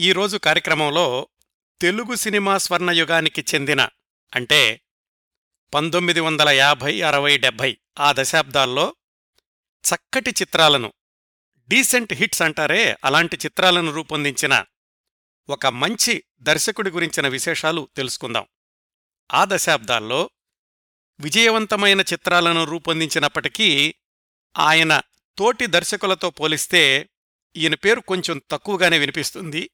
ఈరోజు కార్యక్రమంలో తెలుగు సినిమా స్వర్ణయుగానికి చెందిన అంటే పంతొమ్మిది వందల యాభై అరవై డెబ్భై ఆ దశాబ్దాల్లో చక్కటి చిత్రాలను డీసెంట్ హిట్స్ అంటారే అలాంటి చిత్రాలను రూపొందించిన ఒక మంచి దర్శకుడి గురించిన విశేషాలు తెలుసుకుందాం. ఆ దశాబ్దాల్లో విజయవంతమైన చిత్రాలను రూపొందించినప్పటికీ ఆయన తోటి దర్శకులతో పోలిస్తే ఈయన పేరు కొంచెం తక్కువగానే వినిపిస్తుంది.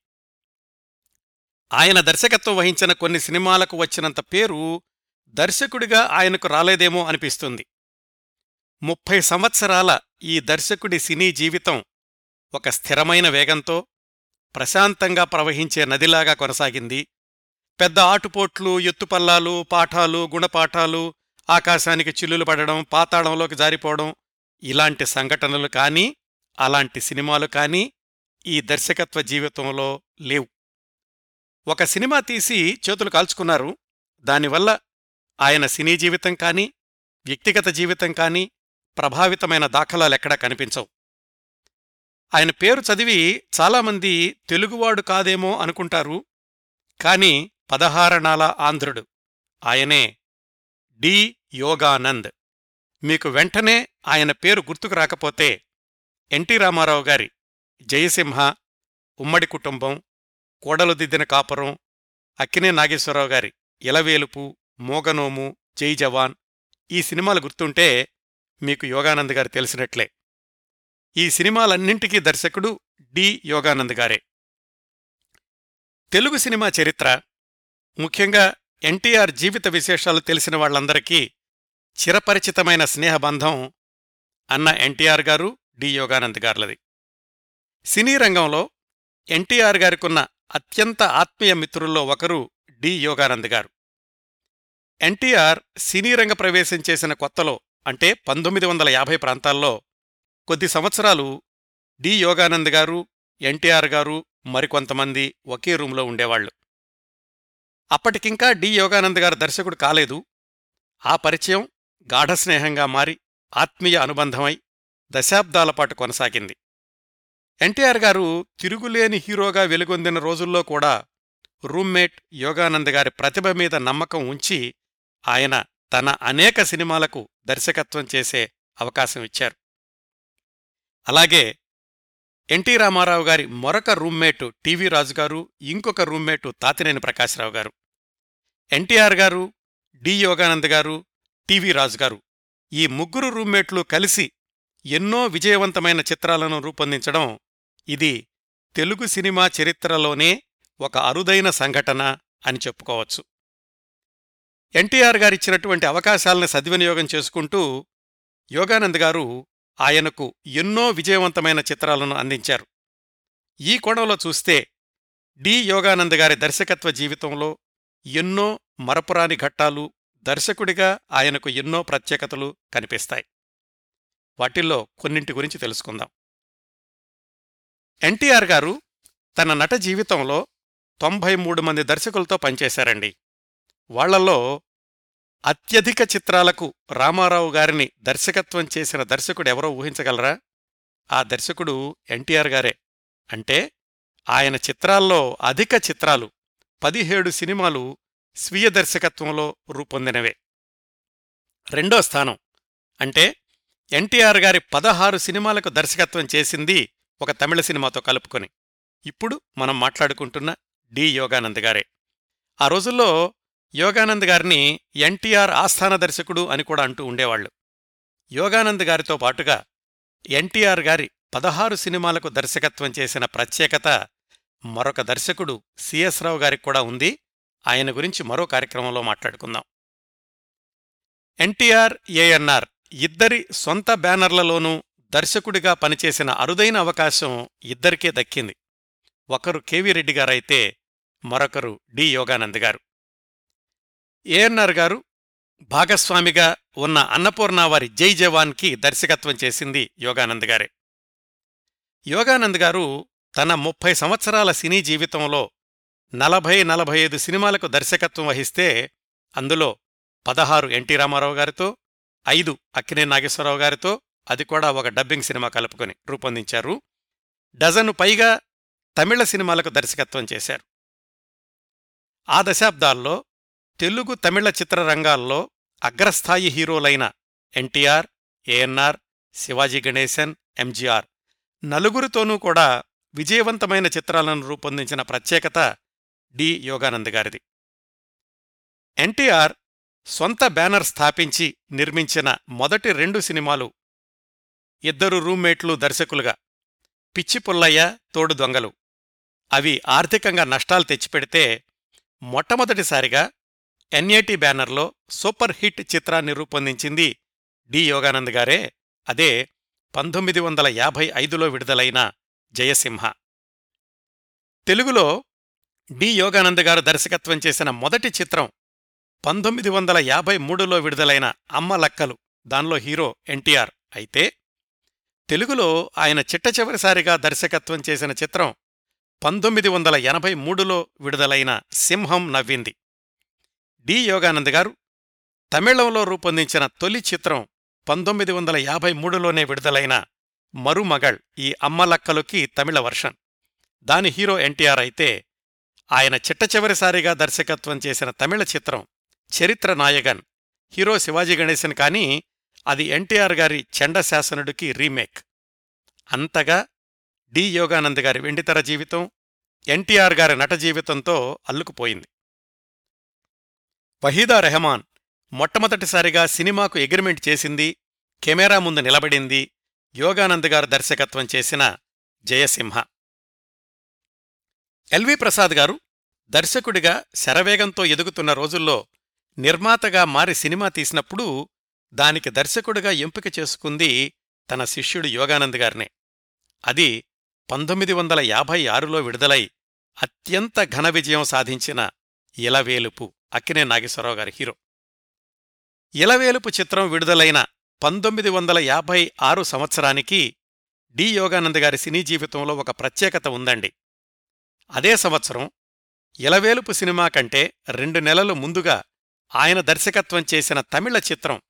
ఆయన దర్శకత్వం వహించిన కొన్ని సినిమాలకు వచ్చినంత పేరు దర్శకుడిగా ఆయనకు రాలేదేమో అనిపిస్తుంది. ముప్పై సంవత్సరాల ఈ దర్శకుడి సినీ జీవితం ఒక స్థిరమైన వేగంతో ప్రశాంతంగా ప్రవహించే నదిలాగా కొనసాగింది. పెద్ద ఆటుపోట్లు ఎత్తుపల్లాలు పాఠాలు గుణపాఠాలు ఆకాశానికి చిల్లులు పడడం పాతాళంలోకి జారిపోవడం ఇలాంటి సంఘటనలు కానీ అలాంటి సినిమాలు కానీ ఈ దర్శకత్వ జీవితంలో లేవు. ఒక సినిమా తీసి చేతులు కాల్చుకున్నారు. దానివల్ల ఆయన సినీ జీవితం కానీ వ్యక్తిగత జీవితం కానీ ప్రభావితమైన దాఖలాలెక్కడా కనిపించవు. ఆయన పేరు చదివి చాలామంది తెలుగువాడు కాదేమో అనుకుంటారు కాని పదహారణాల ఆంధ్రుడు. ఆయనే డి. యోగానంద్. మీకు వెంటనే ఆయన పేరు గుర్తుకు రాకపోతే ఎన్టీ రామారావు గారి జయసింహ ఉమ్మడి కుటుంబం కోడలు దిద్దిన కాపురం అక్కినే నాగేశ్వరరావు గారి ఇలవేలుపు మోగనోము జై జవాన్ ఈ సినిమాలు గుర్తుంటే మీకు యోగానంద్ గారు తెలిసినట్లే. ఈ సినిమాలన్నింటికీ దర్శకుడు డి యోగానంద్ గారే. తెలుగు సినిమా చరిత్ర ముఖ్యంగా ఎన్టీఆర్ జీవిత విశేషాలు తెలిసిన వాళ్ళందరికీ చిరపరిచితమైన స్నేహబంధం అన్న ఎన్టీఆర్ గారు డి యోగానంద్ గార్లది సినీ రంగంలో ఎన్టీఆర్ గారికున్న అత్యంత ఆత్మీయ మిత్రుల్లో ఒకరు డి. యోగానంద్ గారు. ఎన్టీఆర్ సినీరంగ ప్రవేశం చేసిన కొత్తలో అంటే పంతొమ్మిది వందల యాభై ప్రాంతాల్లో కొద్ది సంవత్సరాలు డి. యోగానంద్ గారు ఎన్టీఆర్ గారు మరికొంతమంది ఒకే రూంలో ఉండేవాళ్ళు అప్పటికింకా డి. యోగానంద్ గారు దర్శకుడు కాలేదు. ఆ పరిచయం గాఢస్నేహంగా మారి ఆత్మీయ అనుబంధమై దశాబ్దాల పాటు కొనసాగింది. ఎన్టీఆర్ గారు తిరుగులేని హీరోగా వెలుగొందిన రోజుల్లో కూడా రూమ్మేట్ యోగానంద్ గారి ప్రతిభ మీద నమ్మకం ఉంచి ఆయన తన అనేక సినిమాలకు దర్శకత్వం చేసే అవకాశం ఇచ్చారు. అలాగే ఎన్టీ రామారావు గారి మరొక రూమ్మేటు టీవీ రాజు గారు ఇంకొక రూమ్మేటు తాతినేని ప్రకాశ్రావు గారు. ఎన్టీఆర్ గారు డి యోగానంద్ గారు టీవీ రాజు గారు ఈ ముగ్గురు రూమ్మేట్లు కలిసి ఎన్నో విజయవంతమైన చిత్రాలను రూపొందించడం ఇది తెలుగు సినిమా చరిత్రలోనే ఒక అరుదైన సంఘటన అని చెప్పుకోవచ్చు. ఎన్టీఆర్ గారిచ్చినటువంటి అవకాశాలను సద్వినియోగం చేసుకుంటూ యోగానంద్ గారు ఆయనకు ఎన్నో విజయవంతమైన చిత్రాలను అందించారు. ఈ కోణంలో చూస్తే డి. యోగానంద్ గారి దర్శకత్వ జీవితంలో ఎన్నో మరపురాని ఘట్టాలు దర్శకుడిగా ఆయనకు ఎన్నో ప్రత్యేకతలు కనిపిస్తాయి. వాటిల్లో కొన్నింటి గురించి తెలుసుకుందాం. ఎన్టీఆర్ గారు తన నట జీవితంలో తొంభై మూడు మంది దర్శకులతో పనిచేశారండి. వాళ్ళలో అత్యధిక చిత్రాలకు రామారావు గారిని దర్శకత్వం చేసిన దర్శకుడెవరో ఊహించగలరా? ఆ దర్శకుడు ఎన్టీఆర్ గారే. అంటే ఆయన చిత్రాల్లో అధిక చిత్రాలు పదిహేడు సినిమాలు స్వీయ దర్శకత్వంలో రూపొందినవే. రెండో స్థానం. అంటే ఎన్టీఆర్ గారి పదహారు సినిమాలకు దర్శకత్వం చేసింది ఒక తమిళ సినిమాతో కలుపుకొని. ఇప్పుడు మనం మాట్లాడుకుంటున్న డి. యోగానంద్ గారే. ఆ రోజుల్లో యోగానంద్ గారిని ఎన్టీఆర్ ఆస్థాన దర్శకుడు అని కూడా అంటూ ఉండేవాళ్ళు యోగానంద్ గారితో పాటుగా ఎన్టీఆర్ గారి పదహారు సినిమాలకు దర్శకత్వం చేసిన ప్రత్యేకత మరొక దర్శకుడు సిఎస్ రావు గారికి కూడా ఉంది. ఆయన గురించి మరో కార్యక్రమంలో మాట్లాడుకుందాం. ఎన్టీఆర్ ఏఎన్ఆర్ ఇద్దరి సొంత బ్యానర్లలోనూ దర్శకుడిగా పనిచేసిన అరుదైన అవకాశం ఇద్దరికే దక్కింది. ఒకరు కెవి రెడ్డి గారైతే మరొకరు డి. యోగానంద్ గారు. ఏఎన్ఆర్ గారు భాగస్వామిగా ఉన్న అన్నపూర్ణ వారి జై జవాన్కి దర్శకత్వం చేసింది యోగానంద్ గారే. యోగానంద్ గారు తన ముప్పై సంవత్సరాల సినీ జీవితంలో నలభై నలభై ఐదు సినిమాలకు దర్శకత్వం వహిస్తే అందులో పదహారు ఎన్టీ రామారావు గారితో ఐదు అక్కినే నాగేశ్వరరావు గారితో అది కూడా ఒక డబ్బింగ్ సినిమా కలుపుకొని రూపొందించారు. డజను పైగా తమిళ సినిమాలకు దర్శకత్వం చేశారు. ఆ దశాబ్దాల్లో తెలుగు తమిళ చిత్రరంగాల్లో అగ్రస్థాయి హీరోలైన ఎన్టీఆర్ ఏఎన్ఆర్ శివాజీ గణేశన్ ఎంజీఆర్ నలుగురితోనూ కూడా విజయవంతమైన చిత్రాలను రూపొందించిన ప్రత్యేకత డి యోగానంద్ గారిది. ఎన్టీఆర్ సొంత బ్యానర్ స్థాపించి నిర్మించిన మొదటి రెండు సినిమాలు ఇద్దరు రూమ్మేట్లు దర్శకులుగా. పిచ్చి పుల్లయ్య తోడు దొంగలు. అవి ఆర్థికంగా నష్టాలు తెచ్చిపెడితే మొట్టమొదటిసారిగా ఎన్ఏటి బ్యానర్లో సూపర్ హిట్ చిత్రాన్ని రూపొందించింది డి యోగానంద్ గారే. అదే పంతొమ్మిది వందల యాభై ఐదులో విడుదలైన జయసింహ. తెలుగులో డి యోగానంద్ గారు దర్శకత్వం చేసిన మొదటి చిత్రం పంతొమ్మిది వందల యాభై మూడులో విడుదలైన అమ్మ లక్కలు. దానిలో హీరో ఎన్టీఆర్. అయితే తెలుగులో ఆయన చిట్ట చివరిసారిగా దర్శకత్వం చేసిన చిత్రం పంతొమ్మిది వందల ఎనభై మూడులో విడుదలైన సింహం నవ్వింది. డి. యోగానంద్ గారు తమిళంలో రూపొందించిన తొలి చిత్రం పంతొమ్మిది వందల యాభై మూడులోనే విడుదలైన మరుమగళ్ ఈ అమ్మలక్కలుకి తమిళ వర్షన్. దాని హీరో ఎన్టీఆర్ అయితే ఆయన చిట్ట చివరిసారిగా దర్శకత్వం చేసిన తమిళ చిత్రం చరిత్ర నాయగన్ హీరో శివాజీ గణేశన్ కానీ అది ఎన్టీఆర్ గారి చండశాసనుడికి రీమేక్. అంతగా డి. యోగానంద్ గారి వెండితెర జీవితం ఎన్టీఆర్ గారి నట జీవితంతో అల్లుకుపోయింది. వహీదా రెహమాన్ మొట్టమొదటిసారిగా సినిమాకు ఎగ్రిమెంట్ చేసింది కెమెరా ముందు నిలబడింది యోగానంద్ గారు దర్శకత్వం చేసిన జయసింహ. ఎల్వి ప్రసాద్ గారు దర్శకుడిగా శరవేగంతో ఎదుగుతున్న రోజుల్లో నిర్మాతగా మారి సినిమా తీసినప్పుడు దానికి దర్శకుడిగా ఎంపిక చేసుకుంది తన శిష్యుడు యోగానంద్ గారినే. అది పంతొమ్మిది వందల యాభై ఆరులో విడుదలై అత్యంత ఘన విజయం సాధించిన ఇలవేలుపు అక్కినే నాగేశ్వరరావు గారి హీరో. ఇలవేలుపు చిత్రం విడుదలైన పంతొమ్మిది వందల యాభై ఆరు సంవత్సరానికి డి. యోగానంద్ గారి సినీ జీవితంలో ఒక ప్రత్యేకత ఉందండి. అదే సంవత్సరం ఇలవేలుపు సినిమా కంటే రెండు నెలలు ముందుగా ఆయన దర్శకత్వం చేసిన తమిళ చిత్రం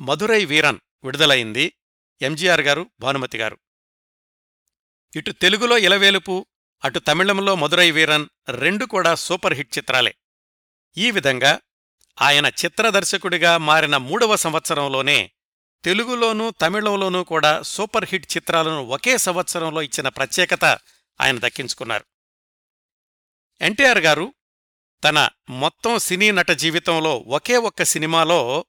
మధురై వీరన్ విడుదలైంది ఎంజీఆర్ గారు భానుమతి గారు. ఇటు తెలుగులో ఇలవేలుపు అటు తమిళంలో మధురై వీరన్ రెండు కూడా సూపర్ హిట్ చిత్రాలే. ఈ విధంగా ఆయన చిత్రదర్శకుడిగా మారిన మూడవ సంవత్సరంలోనే తెలుగులోనూ తమిళంలోనూ కూడా సూపర్ హిట్ చిత్రాలను ఒకే సంవత్సరంలో ఇచ్చిన ప్రత్యేకత ఆయన దక్కించుకున్నారు. ఎన్టీఆర్ గారు తన మొత్తం సినీ నట జీవితంలో ఒకే ఒక్క సినిమాలో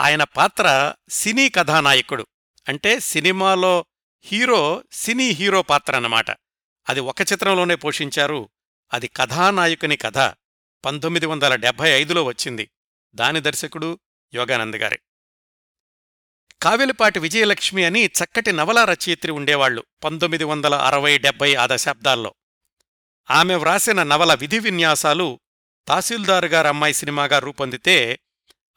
ఆయన పాత్ర సినీ కథానాయకుడు. అంటే సినిమాలో హీరో సినీ హీరో పాత్ర అన్నమాట. అది ఒక చిత్రంలోనే పోషించారు. అది కథానాయకుని కథ. పంతొమ్మిది వందల డెబ్భై ఐదులో వచ్చింది. దాని దర్శకుడు యోగానంద్ గారే. కావెలిపాటి విజయలక్ష్మి అని చక్కటి నవలా రచయిత్రి ఉండేవాళ్ళు పంతొమ్మిది వందల అరవై డెబ్బై ఆ దశాబ్దాల్లో. ఆమె వ్రాసిన నవల విధి విన్యాసాలు తహసీల్దారు గారు అమ్మాయి సినిమాగా రూపొందితే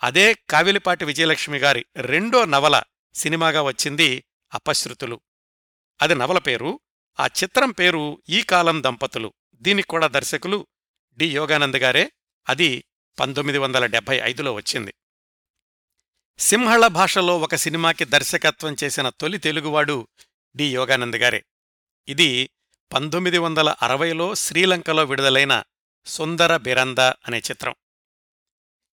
అదే కావిలిపాటి విజయలక్ష్మి గారి రెండో నవల సినిమాగా వచ్చింది అపశ్రుతులు. అది నవల పేరు ఆ చిత్రం పేరు ఈ కాలం దంపతులు. దీనికి కూడా దర్శకులు డి. యోగానంద్ గారే. అది పంతొమ్మిది వందల డెబ్బై ఐదులో వచ్చింది. సింహళ భాషలో ఒక సినిమాకి దర్శకత్వం చేసిన తొలి తెలుగువాడు డి. యోగానంద్ గారే. ఇది పంతొమ్మిది వందల అరవైలో శ్రీలంకలో విడుదలైన సుందర బిరంద అనే చిత్రం.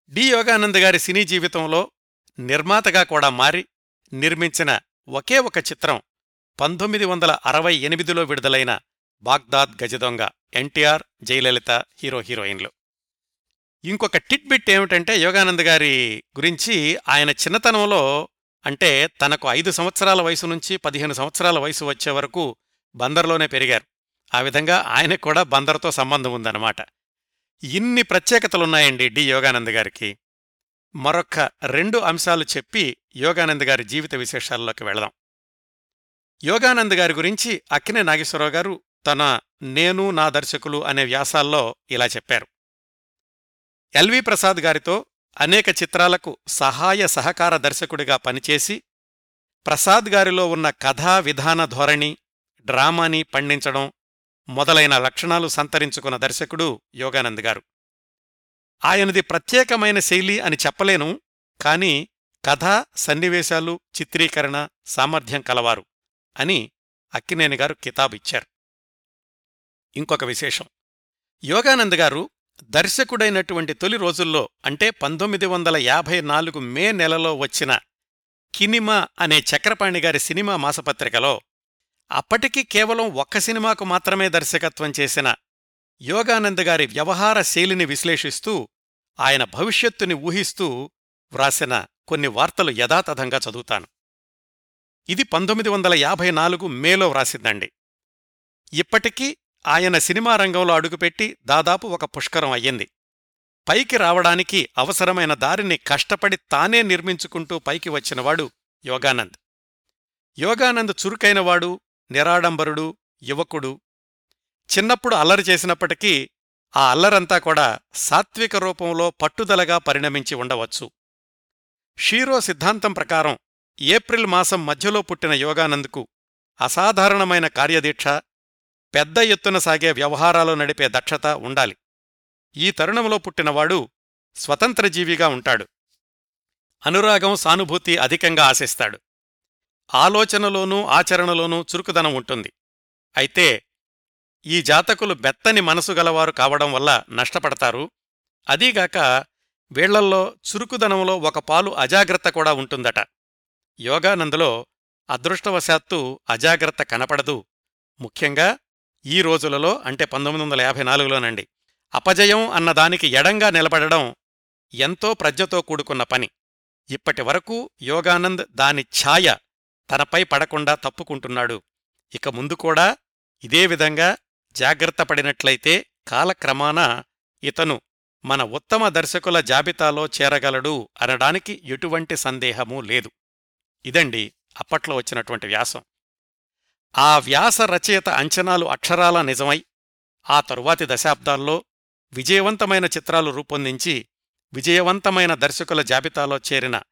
డి. యోగానంద్ గారి సినీ జీవితంలో నిర్మాతగా కూడా మారి నిర్మించిన ఒకే ఒక చిత్రం పంతొమ్మిది వందల అరవై ఎనిమిదిలో విడుదలైన బాగ్దాద్ గజదొంగ ఎన్టీఆర్ జయలలిత హీరో హీరోయిన్లు. ఇంకొక టిట్ బిట్ ఏమిటంటే యోగానంద్ గారి గురించి ఆయన చిన్నతనంలో అంటే తనకు ఐదు సంవత్సరాల వయసు నుంచి పదిహేను సంవత్సరాల వయసు వచ్చే వరకు బందర్లోనే పెరిగారు. ఆ విధంగా ఆయనకు కూడా బందర్తో సంబంధం ఉందన్నమాట. ఇన్ని ప్రత్యేకతలున్నాయండి డి. యోగానంద్ గారికి. మరొక్క రెండు అంశాలు చెప్పి యోగానంద్ గారి జీవిత విశేషాల్లోకి వెళదాం. యోగానంద్ గారి గురించి అక్కినే నాగేశ్వరరావు గారు తన నేను నా దర్శకులు అనే వ్యాసాల్లో ఇలా చెప్పారు. ఎల్వి ప్రసాద్ గారితో అనేక చిత్రాలకు సహాయ సహకార దర్శకుడిగా పనిచేసి ప్రసాద్ గారిలో ఉన్న కథా విధాన ధోరణి డ్రామాని పండించడం మొదలైన లక్షణాలు సంతరించుకున్న దర్శకుడు యోగానంద్ గారు. ఆయనది ప్రత్యేకమైన శైలి అని చెప్పలేను కాని కథ సన్నివేశాలు చిత్రీకరణ సామర్థ్యం కలవారు అని అక్కినేని గారు కితాబిచ్చారు ఇంకొక విశేషం. యోగానంద్ గారు దర్శకుడైనటువంటి తొలి రోజుల్లో అంటే పంతొమ్మిది వందల యాభై నాలుగు మే నెలలో వచ్చిన కినిమా అనే చక్రపాణి గారి సినిమా మాసపత్రికలో అప్పటికి కేవలం ఒక్క సినిమాకు మాత్రమే దర్శకత్వం చేసిన యోగానంద్ గారి వ్యవహార శైలిని విశ్లేషిస్తూ ఆయన భవిష్యత్తుని ఊహిస్తూ వ్రాసిన కొన్ని వార్తలు యథాతథంగా చదువుతాను. ఇది పంతొమ్మిది వందల యాభై నాలుగు మేలో వ్రాసిందండి ఇప్పటికీ ఆయన సినిమా రంగంలో అడుగుపెట్టి దాదాపు ఒక పుష్కరం అయ్యింది. పైకి రావడానికి అవసరమైన దారిని కష్టపడి తానే నిర్మించుకుంటూ పైకి వచ్చినవాడు యోగానంద్. యోగానంద్ చురుకైనవాడు నిరాడంబరుడు యువకుడు. చిన్నప్పుడు అల్లరి చేసినప్పటికీ ఆ అల్లరంతా కూడా సాత్విక రూపంలో పట్టుదలగా పరిణమించి ఉండవచ్చు. షీరో సిద్ధాంతం ప్రకారం ఏప్రిల్ మాసం మధ్యలో పుట్టిన యోగానంద్కు అసాధారణమైన కార్యదీక్ష పెద్ద ఎత్తున సాగే వ్యవహారాలు నడిపే దక్షత ఉండాలి. ఈ తరుణంలో పుట్టినవాడు స్వతంత్రజీవిగా ఉంటాడు. అనురాగం సానుభూతి అధికంగా ఆశిస్తాడు. ఆలోచనలోనూ ఆచరణలోనూ చురుకుదనం ఉంటుంది. అయితే ఈ జాతకులు బెత్తని మనసు గలవారు కావడం వల్ల నష్టపడతారు. అదీగాక వీళ్ళల్లో చురుకుదనంలో ఒక పాలు అజాగ్రత్త కూడా ఉంటుందట. యోగానందులో అదృష్టవశాత్తు అజాగ్రత్త కనపడదు. ముఖ్యంగా ఈ రోజులలో అంటే పంతొమ్మిది వందల యాభై నాలుగులోనండి అపజయం అన్నదానికి ఎడంగా నిలబడడం ఎంతో ప్రజ్ఞతో కూడుకున్న పని. ఇప్పటి వరకు యోగానంద్ దాని ఛాయ తనపై పడకుండా తప్పుకుంటున్నాడు. ఇక ముందు కూడా ఇదే విధంగా జాగ్రత్త పడినట్లయితే కాలక్రమాన ఇతను మన ఉత్తమ దర్శకుల జాబితాలో చేరగలడు అనడానికి ఎటువంటి సందేహమూ లేదు. ఇదండి అప్పట్లో వచ్చినటువంటి వ్యాసం. ఆ వ్యాస రచయిత అంచనాలు అక్షరాల నిజమై ఆ తరువాతి దశాబ్దాల్లో విజయవంతమైన చిత్రాలు రూపొందించి విజయవంతమైన దర్శకుల జాబితాలో చేరిన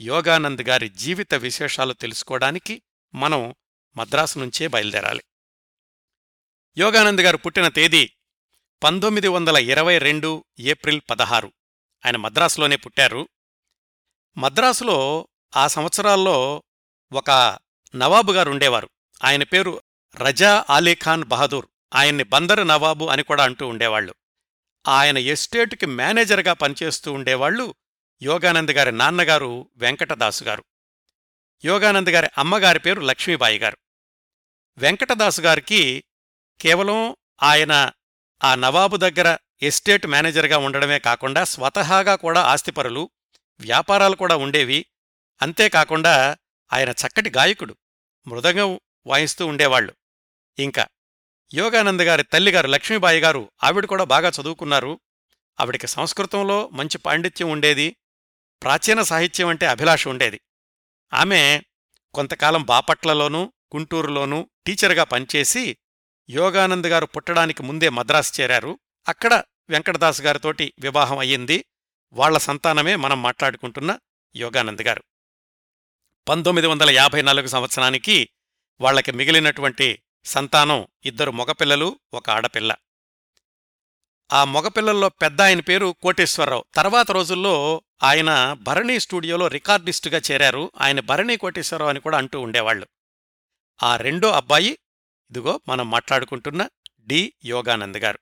యోగానంద్ గారి జీవిత విశేషాలు తెలుసుకోవడానికి మనం మద్రాసు నుంచే బయలుదేరాలి. యోగానంద్ గారు పుట్టిన తేదీ పంతొమ్మిది వందల ఇరవై రెండు ఏప్రిల్ పదహారు. ఆయన మద్రాసులోనే పుట్టారు. మద్రాసులో ఆ సంవత్సరాల్లో ఒక నవాబు గారు ఉండేవారు. ఆయన పేరు రజా ఆలీఖాన్ బహదూర్. ఆయన్ని బందరు నవాబు అని కూడా అంటూ ఉండేవాళ్ళు ఆయన ఎస్టేటుకి మేనేజర్గా పనిచేస్తూ ఉండేవాళ్ళు యోగానంద్ గారి నాన్నగారు వెంకటదాసు గారు. యోగానంద్ గారి అమ్మగారి పేరు లక్ష్మీబాయి గారు. వెంకటదాసు గారికి కేవలం ఆయన ఆ నవాబు దగ్గర ఎస్టేట్ మేనేజర్గా ఉండడమే కాకుండా స్వతహాగా కూడా ఆస్తిపరులు వ్యాపారాలు కూడా ఉండేవి. అంతేకాకుండా ఆయన చక్కటి గాయకుడు మృదంగం వాయిస్తూ ఉండేవాళ్ళు ఇంకా యోగానంద్ గారి తల్లిగారు లక్ష్మీబాయి గారు ఆవిడ కూడా బాగా చదువుకున్నారు. ఆవిడికి సంస్కృతంలో మంచి పాండిత్యం ఉండేది. ప్రాచీన సాహిత్యం అంటే అభిలాష ఉండేది. ఆమె కొంతకాలం బాపట్లలోనూ గుంటూరులోనూ టీచర్గా పనిచేసి యోగానంద్ గారు పుట్టడానికి ముందే మద్రాసు చేరారు. అక్కడ వెంకటదాస్ గారితోటి వివాహం అయ్యింది. వాళ్ళ సంతానమే మనం మాట్లాడుకుంటున్న యోగానంద్ గారు. పంతొమ్మిది వందల యాభై నాలుగు సంవత్సరానికి వాళ్ళకి మిగిలినటువంటి సంతానం ఇద్దరు మగపిల్లలు ఒక ఆడపిల్ల. ఆ మగపిల్లల్లో పెద్ద ఆయన పేరు కోటేశ్వరరావు. తర్వాత రోజుల్లో ఆయన భరణి స్టూడియోలో రికార్డిస్టుగా చేరారు. ఆయన భరణి కోటేశ్వరరావు అని కూడా అంటూ ఉండేవాళ్ళు ఆ రెండో అబ్బాయి ఇదిగో మనం మాట్లాడుకుంటున్న డి. యోగానంద్ గారు.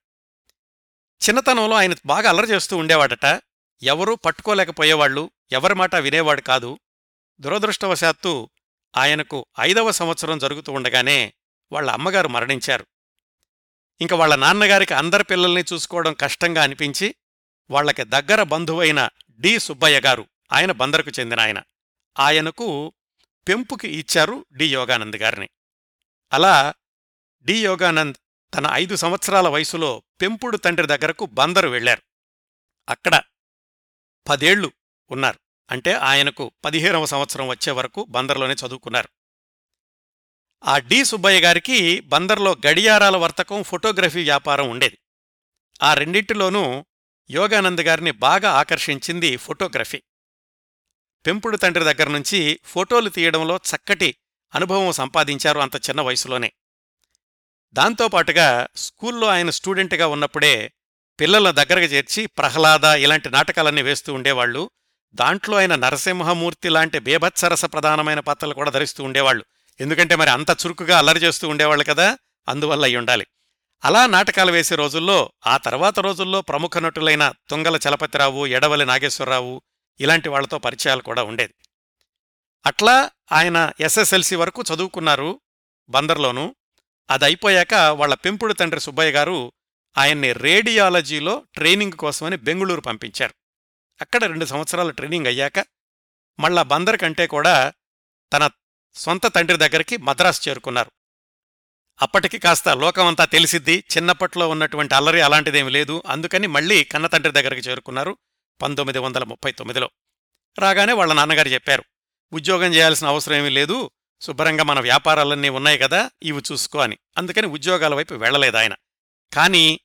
చిన్నతనంలో ఆయన బాగా అల్లరి చేస్తూ ఉండేవాడట. ఎవరూ పట్టుకోలేకపోయేవాళ్ళు ఎవరి మాట వినేవాడు కాదు. దురదృష్టవశాత్తు ఆయనకు ఐదవ సంవత్సరం జరుగుతూ ఉండగానే వాళ్ళ అమ్మగారు మరణించారు. ఇంక వాళ్ళ నాన్నగారికి అందరి పిల్లల్ని చూసుకోవడం కష్టంగా అనిపించి వాళ్ళకి దగ్గర బంధువైన డి సుబ్బయ్య గారు. ఆయన బందరుకు చెందిన ఆయన. ఆయనకు పెంపుకి ఇచ్చారు డి యోగానంద్ గారిని. అలా డి యోగానంద్ తన ఐదు సంవత్సరాల వయసులో పెంపుడు తండ్రి దగ్గరకు బందరు వెళ్ళారు అక్కడ పదేళ్ళు ఉన్నారు. అంటే ఆయనకు పదిహేనవ సంవత్సరం వచ్చే వరకు బందర్లోనే చదువుకున్నారు. ఆ డి సుబ్బయ్య గారికి బందర్లో గడియారాల వర్తకం ఫోటోగ్రఫీ వ్యాపారం ఉండేది. ఆ రెండింటిలోనూ యోగానంద్ గారిని బాగా ఆకర్షించింది ఫోటోగ్రఫీ. పెంపుడు తండ్రి దగ్గర నుంచి ఫోటోలు తీయడంలో చక్కటి అనుభవం సంపాదించారు అంత చిన్న వయసులోనే. దాంతోపాటుగా స్కూల్లో ఆయన స్టూడెంట్గా ఉన్నప్పుడే పిల్లల దగ్గరకు చేర్చి ప్రహ్లాద ఇలాంటి నాటకాలన్నీ వేస్తూ ఉండేవాళ్ళు దాంట్లో ఆయన నరసింహమూర్తి లాంటి బేభత్సరస ప్రధానమైన పాత్రలు కూడా ధరిస్తూ ఉండేవాళ్ళు ఎందుకంటే మరి అంత చురుకుగా అల్లరి చేస్తూ ఉండేవాళ్ళు కదా అందువల్ల అయి ఉండాలి అలా నాటకాలు వేసే రోజుల్లో ఆ తర్వాత రోజుల్లో ప్రముఖ నటులైన తుంగల చలపతిరావు ఎడవలి నాగేశ్వరరావు ఇలాంటి వాళ్ళతో పరిచయాలు కూడా ఉండేది. అట్లా ఆయన ఎస్ఎస్ఎల్సి వరకు చదువుకున్నారు బందర్లోనూ. అది అయిపోయాక వాళ్ళ పెంపుడు తండ్రి సుబ్బయ్య గారు ఆయన్ని రేడియాలజీలో ట్రైనింగ్ కోసమని బెంగుళూరు పంపించారు. అక్కడ రెండు సంవత్సరాల ట్రైనింగ్ అయ్యాక మళ్ళా బందర్ కంటే కూడా తన సొంత తండ్రి దగ్గరికి మద్రాసు చేరుకున్నారు. అప్పటికి కాస్త లోకమంతా తెలిసిద్ది చిన్నప్పట్లో ఉన్నటువంటి అల్లరి అలాంటిదేమీ లేదు. అందుకని మళ్ళీ కన్నతండ్రి దగ్గరికి చేరుకున్నారు పంతొమ్మిది వందల ముప్పై తొమ్మిదిలో. రాగానే వాళ్ళ నాన్నగారు చెప్పారు ఉద్యోగం చేయాల్సిన అవసరం ఏమీ లేదు. శుభ్రంగా మన వ్యాపారాలన్నీ ఉన్నాయి కదా ఇవి చూసుకో అని. అందుకని ఉద్యోగాల వైపు వెళ్ళలేదు ఆయన. కానీ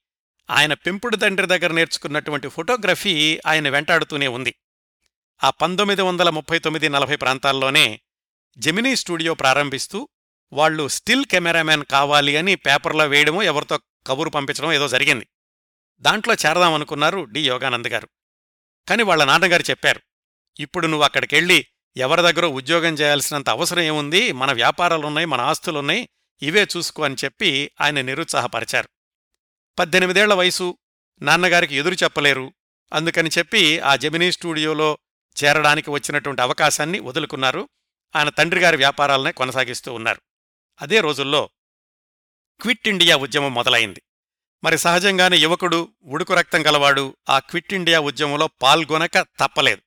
ఆయన పెంపుడు తండ్రి దగ్గర నేర్చుకున్నటువంటి ఫోటోగ్రఫీ ఆయన వెంటాడుతూనే ఉంది. ఆ పంతొమ్మిది వందల ముప్పై తొమ్మిది నలభై ప్రాంతాల్లోనే జెమినీ స్టూడియో ప్రారంభిస్తూ వాళ్ళు స్టిల్ కెమెరామ్యాన్ కావాలి అని పేపర్లో వేయడమో ఎవరితో కబురు పంపించడం ఏదో జరిగింది. దాంట్లో చేరదామనుకున్నారు డి. యోగానంద్ గారు. కాని వాళ్ళ నాన్నగారు చెప్పారు ఇప్పుడు నువ్వు అక్కడికెళ్ళి ఎవరి దగ్గర ఉద్యోగం చేయాల్సినంత అవసరం ఏముంది? మన వ్యాపారాలున్నాయి మన ఆస్తులున్నాయి ఇవే చూసుకో అని చెప్పి ఆయన నిరుత్సాహపరిచారు. పద్దెనిమిదేళ్ళ వయసు నాన్నగారికి ఎదురు చెప్పలేరు. అందుకని చెప్పి ఆ జెమినీ స్టూడియోలో చేరడానికి వచ్చినటువంటి అవకాశాన్ని వదులుకున్నారు. ఆయన తండ్రిగారి వ్యాపారాలనే కొనసాగిస్తూ ఉన్నారు. అదే రోజుల్లో క్విట్ ఇండియా ఉద్యమం మొదలైంది. మరి సహజంగానే యువకుడు ఉడుకు రక్తం గలవాడు ఆ క్విట్ ఇండియా ఉద్యమంలో పాల్గొనక తప్పలేదు.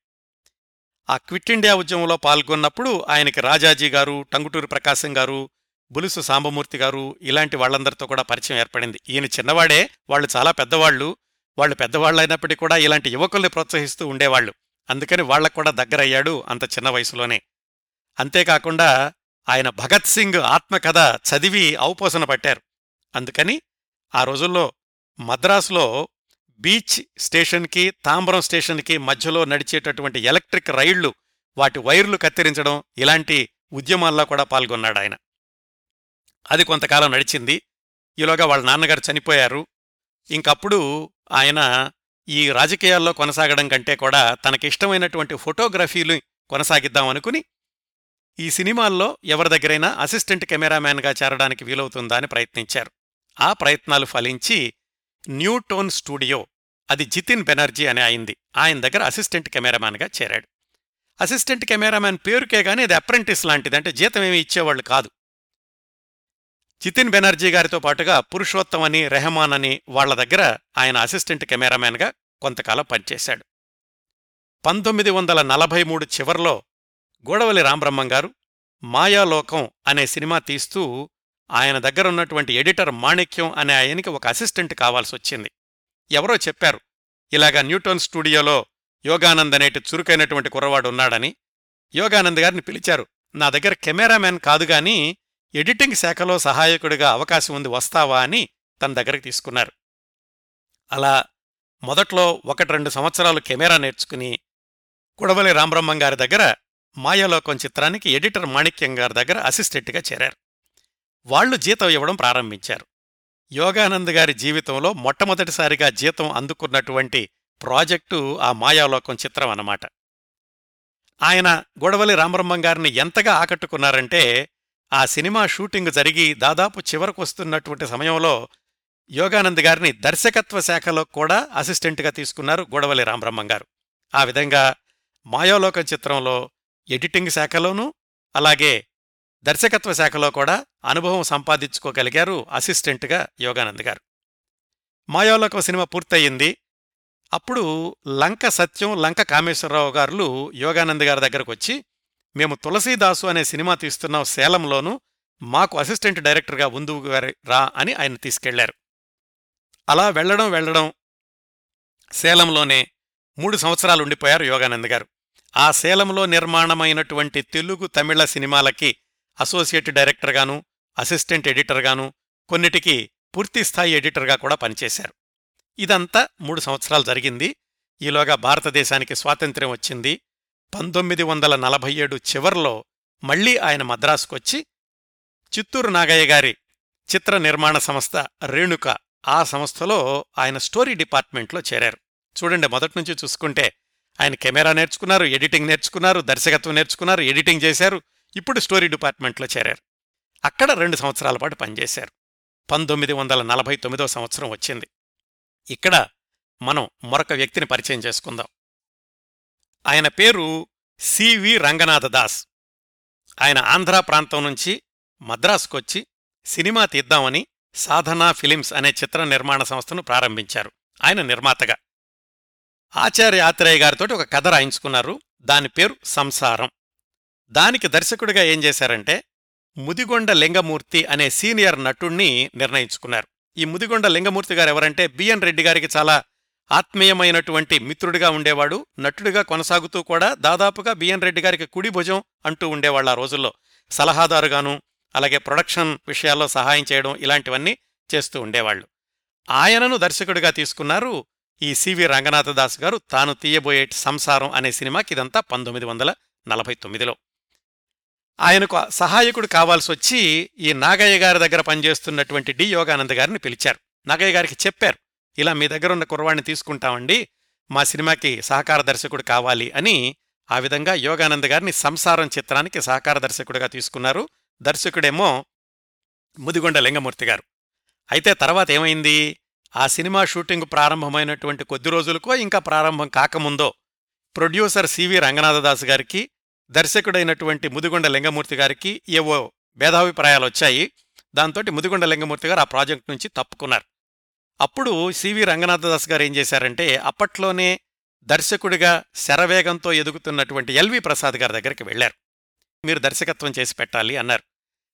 ఆ క్విట్ ఇండియా ఉద్యమంలో పాల్గొన్నప్పుడు ఆయనకి రాజాజీ గారు టంగుటూరి ప్రకాశం గారు బులుసు సాంబమూర్తి గారు ఇలాంటి వాళ్ళందరితో కూడా పరిచయం ఏర్పడింది. ఈయన చిన్నవాడే వాళ్ళు చాలా పెద్దవాళ్ళు వాళ్ళు పెద్దవాళ్ళైనప్పటికీ కూడా ఇలాంటి యువకుల్ని ప్రోత్సహిస్తూ ఉండేవాళ్ళు అందుకని వాళ్ళకు కూడా దగ్గరయ్యాడు అంత చిన్న వయసులోనే. అంతేకాకుండా ఆయన భగత్ సింగ్ ఆత్మకథ చదివి ఔపోసన పట్టారు. అందుకని ఆ రోజుల్లో మద్రాసులో బీచ్ స్టేషన్కి తాంబరం స్టేషన్కి మధ్యలో నడిచేటటువంటి ఎలక్ట్రిక్ రైళ్ళు వాటి వైర్లు కత్తిరించడం ఇలాంటి ఉద్యమాల్లో కూడా పాల్గొన్నాడు ఆయన. అది కొంతకాలం నడిచింది. ఈలోగా వాళ్ళ నాన్నగారు చనిపోయారు. ఇంకప్పుడు ఆయన ఈ రాజకీయాల్లో కొనసాగడం కంటే కూడా తనకిష్టమైనటువంటి ఫోటోగ్రఫీలు కొనసాగిద్దామనుకుని ఈ సినిమాల్లో ఎవరి దగ్గరైనా అసిస్టెంట్ కెమెరామ్యాన్గా చేరడానికి వీలవుతుందా అని ప్రయత్నించారు. ఆ ప్రయత్నాలు ఫలించి న్యూటోన్ స్టూడియో అది జితిన్ బెనర్జీ అని అయింది. ఆయన దగ్గర అసిస్టెంట్ కెమెరామ్యాన్గా చేరాడు. అసిస్టెంట్ కెమెరామ్యాన్ పేరుకే గానీ అది అప్రెంటిస్ లాంటిది అంటే జీతమేమి ఇచ్చేవాళ్ళు కాదు. జితిన్ బెనర్జీ గారితో పాటుగా పురుషోత్తం అని రెహమాన్ అని వాళ్ళ దగ్గర ఆయన అసిస్టెంట్ కెమెరామ్యాన్గా కొంతకాలం పనిచేశాడు. పంతొమ్మిది వందల నలభై మూడు చివర్లో గోడవలి రామబ్రహ్మం గారు మాయాలోకం అనే సినిమా తీస్తూ ఆయన దగ్గరున్నటువంటి ఎడిటర్ మాణిక్యం అనే ఆయనకి ఒక అసిస్టెంట్ కావాల్సొచ్చింది. ఎవరో చెప్పారు ఇలాగా న్యూటన్ స్టూడియోలో యోగానంద్ అనేటి చురుకైనటువంటి కుర్రవాడు ఉన్నాడని యోగానంద్ గారిని పిలిచారు నా దగ్గర కెమెరామ్యాన్ కాదుగాని ఎడిటింగ్ శాఖలో సహాయకుడిగా అవకాశం ఉంది వస్తావా అని తన దగ్గరికి తీసుకున్నారు. అలా మొదట్లో ఒకటి రెండు సంవత్సరాలు కెమెరా నేర్చుకుని కుడవలి రామబ్రహ్మం గారి దగ్గర మాయాలోకం చిత్రానికి ఎడిటర్ మాణిక్యం గారి దగ్గర అసిస్టెంట్గా చేరారు. వాళ్ళు జీతం ఇవ్వడం ప్రారంభించారు. యోగానంద్ గారి జీవితంలో మొట్టమొదటిసారిగా జీతం అందుకున్నటువంటి ప్రాజెక్టు ఆ మాయాలోకం చిత్రం అన్నమాట. ఆయన గొడవలి రామబ్రహ్మం గారిని ఎంతగా ఆకట్టుకున్నారంటే ఆ సినిమా షూటింగ్ జరిగి దాదాపు చివరకు వస్తున్నటువంటి సమయంలో యోగానంద్ గారిని దర్శకత్వ శాఖలో కూడా అసిస్టెంట్గా తీసుకున్నారు గొడవలి రామబ్రహ్మం గారు. ఆ విధంగా మాయోలోకం చిత్రంలో ఎడిటింగ్ శాఖలోనూ అలాగే దర్శకత్వ శాఖలో కూడా అనుభవం సంపాదించుకోగలిగారు అసిస్టెంట్గా యోగానంద్ గారు. మాయాలోక సినిమా పూర్తయింది. అప్పుడు లంక సత్యం లంక కామేశ్వరరావు గారు యోగానంద్ గారి దగ్గరకు వచ్చి మేము తులసీదాసు అనే సినిమా తీస్తున్నాం సేలంలోనూ మాకు అసిస్టెంట్ డైరెక్టర్గా ఉందు రా అని ఆయన తీసుకెళ్ళారు. అలా వెళ్ళడం వెళ్ళడం సేలంలోనే మూడు సంవత్సరాలు ఉండిపోయారు యోగానంద్ గారు. ఆ సేలంలో నిర్మాణమైనటువంటి తెలుగు తమిళ సినిమాలకి అసోసియేట్ డైరెక్టర్గాను అసిస్టెంట్ ఎడిటర్గాను కొన్నిటికి పూర్తిస్థాయి ఎడిటర్గా కూడా పనిచేశారు. ఇదంతా మూడు సంవత్సరాలు జరిగింది. ఈలోగా భారతదేశానికి స్వాతంత్ర్యం వచ్చింది. పంతొమ్మిది వందల నలభై ఏడు చివర్లో మళ్ళీ ఆయన మద్రాసుకొచ్చి చిత్తూరు నాగయ్య గారి చిత్ర నిర్మాణ సంస్థ రేణుక ఆ సంస్థలో ఆయన స్టోరీ డిపార్ట్మెంట్లో చేరారు. చూడండి మొదటి చూసుకుంటే ఆయన కెమెరా నేర్చుకున్నారు ఎడిటింగ్ నేర్చుకున్నారు దర్శకత్వం నేర్చుకున్నారు ఎడిటింగ్ చేశారు. ఇప్పుడు స్టోరీ డిపార్ట్మెంట్లో చేరారు. అక్కడ రెండు సంవత్సరాల పాటు పనిచేశారు. పంతొమ్మిది వందల నలభై తొమ్మిదో సంవత్సరం వచ్చింది. ఇక్కడ మనం మరొక వ్యక్తిని పరిచయం చేసుకుందాం. ఆయన పేరు సివి రంగనాథ దాస్. ఆయన ఆంధ్రా ప్రాంతం నుంచి మద్రాసుకొచ్చి సినిమా తీద్దామని సాధనా ఫిలిమ్స్ అనే చిత్ర నిర్మాణ సంస్థను ప్రారంభించారు. ఆయన నిర్మాతగా. ఆచార్య ఆత్రేయ గారితో ఒక కథ రాయించుకున్నారు. దాని పేరు సంసారం. దానికి దర్శకుడిగా ఏం చేశారంటే ముదిగొండ లింగమూర్తి అనే సీనియర్ నటుణ్ణి నిర్ణయించుకున్నారు. ఈ ముదిగొండ లింగమూర్తి గారు ఎవరంటే బిఎన్ రెడ్డి గారికి చాలా ఆత్మీయమైనటువంటి మిత్రుడిగా ఉండేవాడు. నటుడిగా కొనసాగుతూ కూడా దాదాపుగా బిఎన్ రెడ్డి గారికి కుడి భుజం అంటూ ఉండేవాళ్ళు ఆ రోజుల్లో. సలహాదారుగాను అలాగే ప్రొడక్షన్ విషయాల్లో సహాయం చేయడం ఇలాంటివన్నీ చేస్తూ ఉండేవాళ్ళు. ఆయనను దర్శకుడిగా తీసుకున్నారు ఈ సివి రంగనాథదాస్ గారు తాను తీయబోయే సంసారం అనే సినిమాకి ఇదంతా పంతొమ్మిది వందల నలభై తొమ్మిదిలో. ఆయనకు సహాయకుడు కావాల్సి వచ్చి ఈ నాగయ్య గారి దగ్గర పనిచేస్తున్నటువంటి డి యోగానంద్ గారిని పిలిచారు. నాగయ్య గారికి చెప్పారు ఇలా మీ దగ్గర ఉన్న కుర్రవాణ్ణి తీసుకుంటామండి మా సినిమాకి సహకార దర్శకుడు కావాలి అని ఆ విధంగా యోగానంద్ గారిని సంసారం చిత్రానికి సహకార దర్శకుడిగా తీసుకున్నారు దర్శకుడేమో ముదిగొండ లింగమూర్తి గారు. అయితే తర్వాత ఏమైంది? ఆ సినిమా షూటింగ్ ప్రారంభమైనటువంటి కొద్ది రోజులకో ఇంకా ప్రారంభం కాకముందో ప్రొడ్యూసర్ సివి రంగనాథదాస్ గారికి దర్శకుడైనటువంటి ముదిగొండ లింగమూర్తి గారికి ఏవో భేదాభిప్రాయాలు వచ్చాయి. దాంతోటి ముదిగొండ లింగమూర్తి గారు ఆ ప్రాజెక్ట్ నుంచి తప్పుకున్నారు. అప్పుడు సివి రంగనాథదాస్ గారు ఏం చేశారంటే అప్పట్లోనే దర్శకుడిగా శరవేగంతో ఎదుగుతున్నటువంటి ఎల్వి ప్రసాద్ గారి దగ్గరికి వెళ్ళారు మీరు దర్శకత్వం చేసి పెట్టాలి అన్నారు.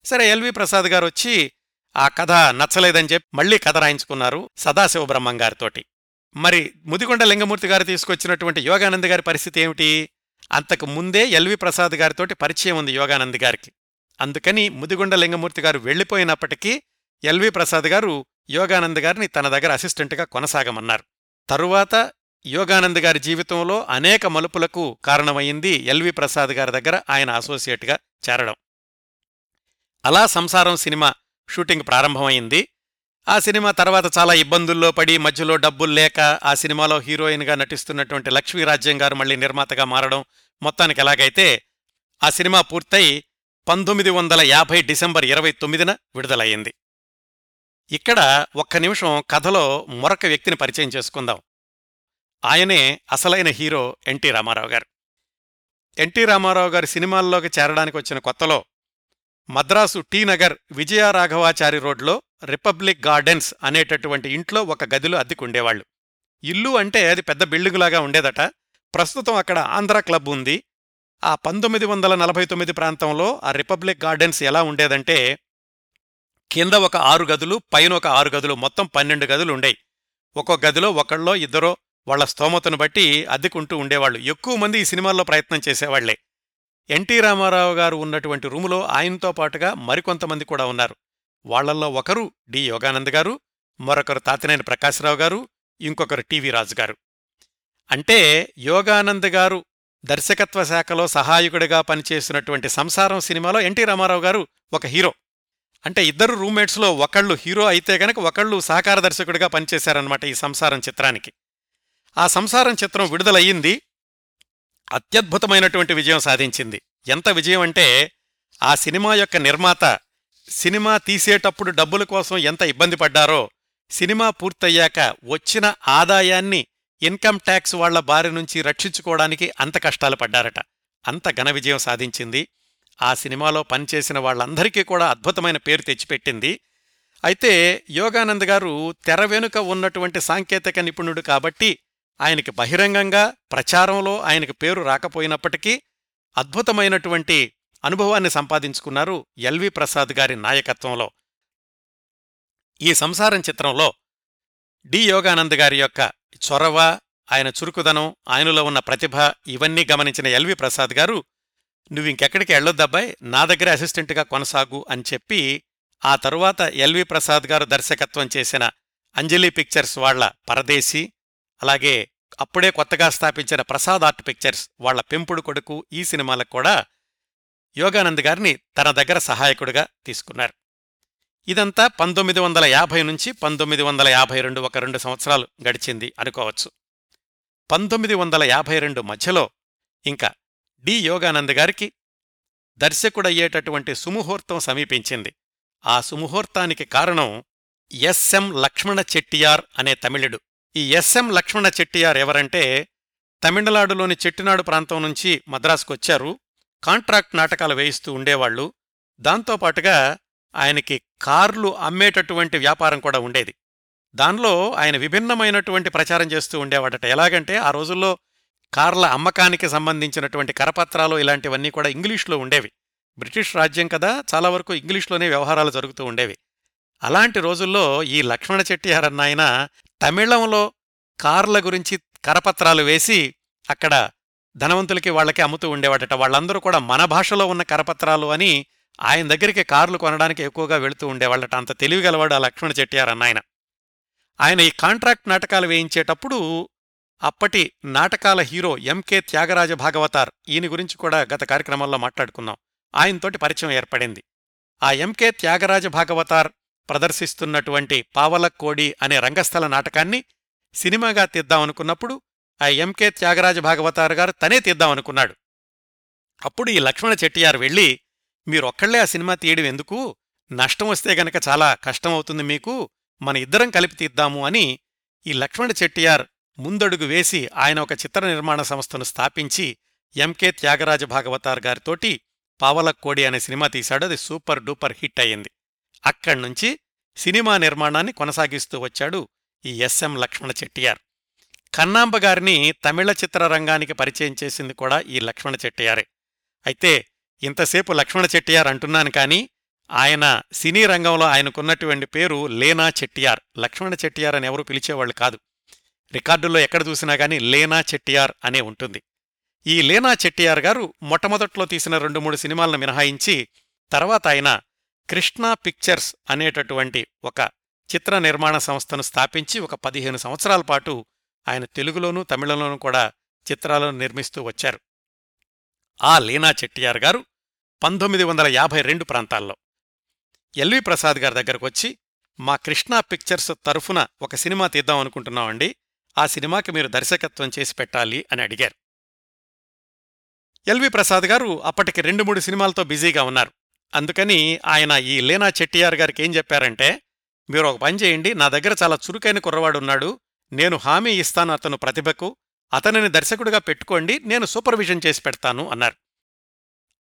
సరే ఎల్వి ప్రసాద్ గారు వచ్చి ఆ కథ నచ్చలేదని చెప్పి మళ్ళీ కథ రాయించుకున్నారు సదాశివబ్రహ్మం గారితోటి. మరి ముదిగొండ లింగమూర్తి గారు తీసుకొచ్చినటువంటి యోగానంద్ గారి పరిస్థితి ఏమిటి? అంతకు ముందే ఎల్వి ప్రసాద్ గారితోటి పరిచయం ఉంది యోగానంద్ గారికి. అందుకని ముదిగొండ లింగమూర్తి గారు వెళ్ళిపోయినప్పటికీ ఎల్వి ప్రసాద్ గారు యోగానంద్ గారిని తన దగ్గర అసిస్టెంట్గా కొనసాగమన్నారు. తరువాత యోగానంద్ గారి జీవితంలో అనేక మలుపులకు కారణమయ్యింది ఎల్వి ప్రసాద్ గారి దగ్గర ఆయన అసోసియేట్గా చేరడం. అలా సంసారం సినిమా షూటింగ్ ప్రారంభమైంది. ఆ సినిమా తర్వాత చాలా ఇబ్బందుల్లో పడి మధ్యలో డబ్బులు లేక ఆ సినిమాలో హీరోయిన్గా నటిస్తున్నటువంటి లక్ష్మీరాజ్యం గారు మళ్ళీ నిర్మాతగా మారడం మొత్తానికి ఎలాగైతే ఆ సినిమా పూర్తయి పంతొమ్మిది వందల యాభై డిసెంబర్ ఇరవై తొమ్మిదిన విడుదలయ్యింది. ఇక్కడ ఒక్క నిమిషం కథలో మరొక వ్యక్తిని పరిచయం చేసుకుందాం. ఆయనే అసలైన హీరో ఎన్టీ రామారావు గారు. ఎన్టీ రామారావు గారు సినిమాల్లోకి చేరడానికి వచ్చిన కొత్తలో మద్రాసు టీ నగర్ విజయరాఘవాచారి రోడ్లో రిపబ్లిక్ గార్డెన్స్ అనేటటువంటి ఇంట్లో ఒక గదిలో అద్దెకుండేవాళ్ళు ఇల్లు అంటే అది పెద్ద బిల్డింగులాగా ఉండేదట. ప్రస్తుతం అక్కడ ఆంధ్ర క్లబ్ ఉంది. ఆ పంతొమ్మిది వందల నలభై తొమ్మిది ప్రాంతంలో ఆ రిపబ్లిక్ గార్డెన్స్ ఎలా ఉండేదంటే కింద ఒక ఆరు గదులు పైన ఒక ఆరు గదులు మొత్తం పన్నెండు గదులు ఉండేవి ఒక్కో గదిలో ఒకళ్ళో ఇద్దరో వాళ్ళ స్తోమతను బట్టి అద్దెకుంటూ ఉండేవాళ్ళు. ఎక్కువ మంది ఈ సినిమాల్లో ప్రయత్నం చేసేవాళ్ళే ఎన్టీ రామారావు గారు ఉన్నటువంటి రూములో ఆయనతో పాటుగా మరికొంతమంది కూడా ఉన్నారు. వాళ్ళల్లో ఒకరు డి. యోగానంద్ గారు మరొకరు తాతినేని ప్రకాశ్రావు గారు ఇంకొకరు టీవీ రాజు గారు. అంటే యోగానంద్ గారు దర్శకత్వ శాఖలో సహాయకుడిగా పనిచేసినటువంటి సంసారం సినిమాలో ఎన్టీ రామారావు గారు ఒక హీరో. అంటే ఇద్దరు రూమ్మేట్స్లో ఒకళ్ళు హీరో అయితే గనక ఒకళ్ళు సహకార దర్శకుడిగా పనిచేశారనమాట ఈ సంసారం చిత్రానికి. ఆ సంసారం చిత్రం విడుదలయ్యింది అత్యద్భుతమైనటువంటి విజయం సాధించింది. ఎంత విజయం అంటే ఆ సినిమా యొక్క నిర్మాత సినిమా తీసేటప్పుడు డబ్బుల కోసం ఎంత ఇబ్బంది పడ్డారో సినిమా పూర్తయ్యాక వచ్చిన ఆదాయాన్ని ఇన్కమ్ ట్యాక్స్ వాళ్ళ బారి నుంచి రక్షించుకోవడానికి అంత కష్టాలు పడ్డారట. అంత ఘన విజయం సాధించింది. ఆ సినిమాలో పనిచేసిన వాళ్ళందరికీ కూడా అద్భుతమైన పేరు తెచ్చిపెట్టింది. అయితే యోగానంద్ గారు తెర వెనుక ఉన్నటువంటి సాంకేతిక నిపుణుడు కాబట్టి ఆయనకి బహిరంగంగా ప్రచారంలో ఆయనకు పేరు రాకపోయినప్పటికీ అద్భుతమైనటువంటి అనుభవాన్ని సంపాదించుకున్నారు ఎల్వి ప్రసాద్ గారి నాయకత్వంలో. ఈ సంసారం చిత్రంలో డి యోగానంద్ గారి యొక్క చొరవ ఆయన చురుకుదనం ఆయనలో ఉన్న ప్రతిభ ఇవన్నీ గమనించిన ఎల్వి ప్రసాద్ గారు నువ్వింకెక్కడికి వెళ్ళొద్దబ్బాయి నా దగ్గర అసిస్టెంట్గా కొనసాగు అని చెప్పి ఆ తరువాత ఎల్వి ప్రసాద్ గారు దర్శకత్వం చేసిన అంజలి పిక్చర్స్ వాళ్ళ పరదేశీ అలాగే అప్పుడే కొత్తగా స్థాపించిన ప్రసాద్ ఆర్ట్ పిక్చర్స్ వాళ్ళ పెంపుడు కొడుకు ఈ సినిమాలకు కూడా యోగానంద్ గారిని తన దగ్గర సహాయకుడిగా తీసుకున్నారు. ఇదంతా పంతొమ్మిది వందల యాభై నుంచి పంతొమ్మిది వందల యాభై రెండు ఒక రెండు సంవత్సరాలు గడిచింది అనుకోవచ్చు. పంతొమ్మిది వందల యాభై రెండు మధ్యలో ఇంకా డి యోగానంద్ గారికి దర్శకుడయ్యేటటువంటి సుముహూర్తం సమీపించింది. ఆ సుముహూర్తానికి కారణం ఎస్ఎం లక్ష్మణ చెట్టియార్ అనే తమిళుడు ఈ ఎస్ఎం లక్ష్మణ చెట్టియార్ ఎవరంటే తమిళనాడులోని చెట్టినాడు ప్రాంతం నుంచి మద్రాసుకొచ్చారు. కాంట్రాక్ట్ నాటకాలు వేయిస్తూ ఉండేవాళ్ళు దాంతోపాటుగా ఆయనకి కార్లు అమ్మేటటువంటి వ్యాపారం కూడా ఉండేది. దానిలో ఆయన విభిన్నమైనటువంటి ప్రచారం చేస్తూ ఉండేవాడట. ఎలాగంటే ఆ రోజుల్లో కార్ల అమ్మకానికి సంబంధించినటువంటి కరపత్రాలు ఇలాంటివన్నీ కూడా ఇంగ్లీష్లో ఉండేవి. బ్రిటిష్ రాజ్యం కదా చాలా వరకు ఇంగ్లీష్లోనే వ్యవహారాలు జరుగుతూ ఉండేవి. అలాంటి రోజుల్లో ఈ లక్ష్మణ చెట్టిహారన్నాయన ఆయన తమిళంలో కార్ల గురించి కరపత్రాలు వేసి అక్కడ ధనవంతులకి వాళ్ళకి అమ్ముతూ ఉండేవాడట. వాళ్ళందరూ కూడా మన భాషలో ఉన్న కరపత్రాలు అని ఆయన దగ్గరికి కార్లు కొనడానికి ఎక్కువగా వెళుతూ ఉండేవాళ్ళట. అంత తెలివిగలవాడు ఆ లక్ష్మణ చెట్టియారన్న ఆయన ఆయన ఈ కాంట్రాక్ట్ నాటకాలు వేయించేటప్పుడు అప్పటి నాటకాల హీరో ఎంకే త్యాగరాజ భాగవతార్ ఈయన గురించి కూడా గత కార్యక్రమంలో మాట్లాడుకున్నాం ఆయనతోటి పరిచయం ఏర్పడింది. ఆ ఎంకే త్యాగరాజ భాగవతార్ ప్రదర్శిస్తున్నటువంటి పావలక్కోడి అనే రంగస్థల నాటకాన్ని సినిమాగా తీద్దామనుకున్నప్పుడు ఆ ఎంకే త్యాగరాజ భాగవతారు గారు తనే తీద్దామనుకున్నాడు. అప్పుడు ఈ లక్ష్మణ చెట్టియారు వెళ్ళి మీరొక్కళ్ళే ఆ సినిమా తీయడం ఎందుకు? నష్టం వస్తే గనక చాలా కష్టమవుతుంది మీకు. మన ఇద్దరం కలిపి తీద్దాము అని ఈ లక్ష్మణ చెట్టియార్ ముందడుగు వేసి ఆయన ఒక చిత్ర నిర్మాణ సంస్థను స్థాపించి ఎంకే త్యాగరాజ భాగవతార్ గారితోటి పావలక్కోడి అనే సినిమా తీశాడు. అది సూపర్ డూపర్ హిట్ అయ్యింది. అక్కడ్నుంచి సినిమా నిర్మాణాన్ని కొనసాగిస్తూ వచ్చాడు ఈ ఎస్ఎం లక్ష్మణ చెట్టియార్. కన్నాంబ గారిని తమిళ చిత్రరంగానికి పరిచయం చేసింది కూడా ఈ లక్ష్మణ చెట్టియారే. అయితే ఇంతసేపు లక్ష్మణ చెట్టియార్ అంటున్నాను కానీ ఆయన సినీ రంగంలో ఆయనకున్నటువంటి పేరు లేనా చెట్టియార్. లక్ష్మణ చెట్టియార్ అని ఎవరు పిలిచేవాళ్ళు కాదు. రికార్డుల్లో ఎక్కడ చూసినా కానీ లేనా చెట్టియార్ అనే ఉంటుంది. ఈ లేనా చెట్టియార్ గారు మొట్టమొదట్లో తీసిన రెండు మూడు సినిమాలను మినహాయించి తర్వాత ఆయన కృష్ణా పిక్చర్స్ అనేటటువంటి ఒక చిత్ర నిర్మాణ సంస్థను స్థాపించి ఒక పదిహేను సంవత్సరాల పాటు ఆయన తెలుగులోనూ తమిళంలోనూ కూడా చిత్రాలను నిర్మిస్తూ వచ్చారు. ఆ లీనా చెట్టియార్ గారు పంతొమ్మిది వందల యాభై రెండు ప్రాంతాల్లో. ఎల్వి ప్రసాద్ గారి దగ్గరకొచ్చి మా కృష్ణా పిక్చర్స్ తరఫున ఒక సినిమా తీద్దాం అనుకుంటున్నామండి. ఆ సినిమాకి మీరు దర్శకత్వం చేసి పెట్టాలి అని అడిగారు. ఎల్వి ప్రసాద్ గారు అప్పటికి రెండు మూడు సినిమాలతో బిజీగా ఉన్నారు. అందుకని ఆయన ఈ లేనా చెట్టియార్ గారికి ఏం చెప్పారంటే మీరు ఒక పని చేయండి నా దగ్గర చాలా చురుకైన కుర్రవాడున్నాడు నేను హామీ ఇస్తాను అతను ప్రతిభకు అతనిని దర్శకుడిగా పెట్టుకోండి నేను సూపర్విజన్ చేసి పెడతాను అన్నారు.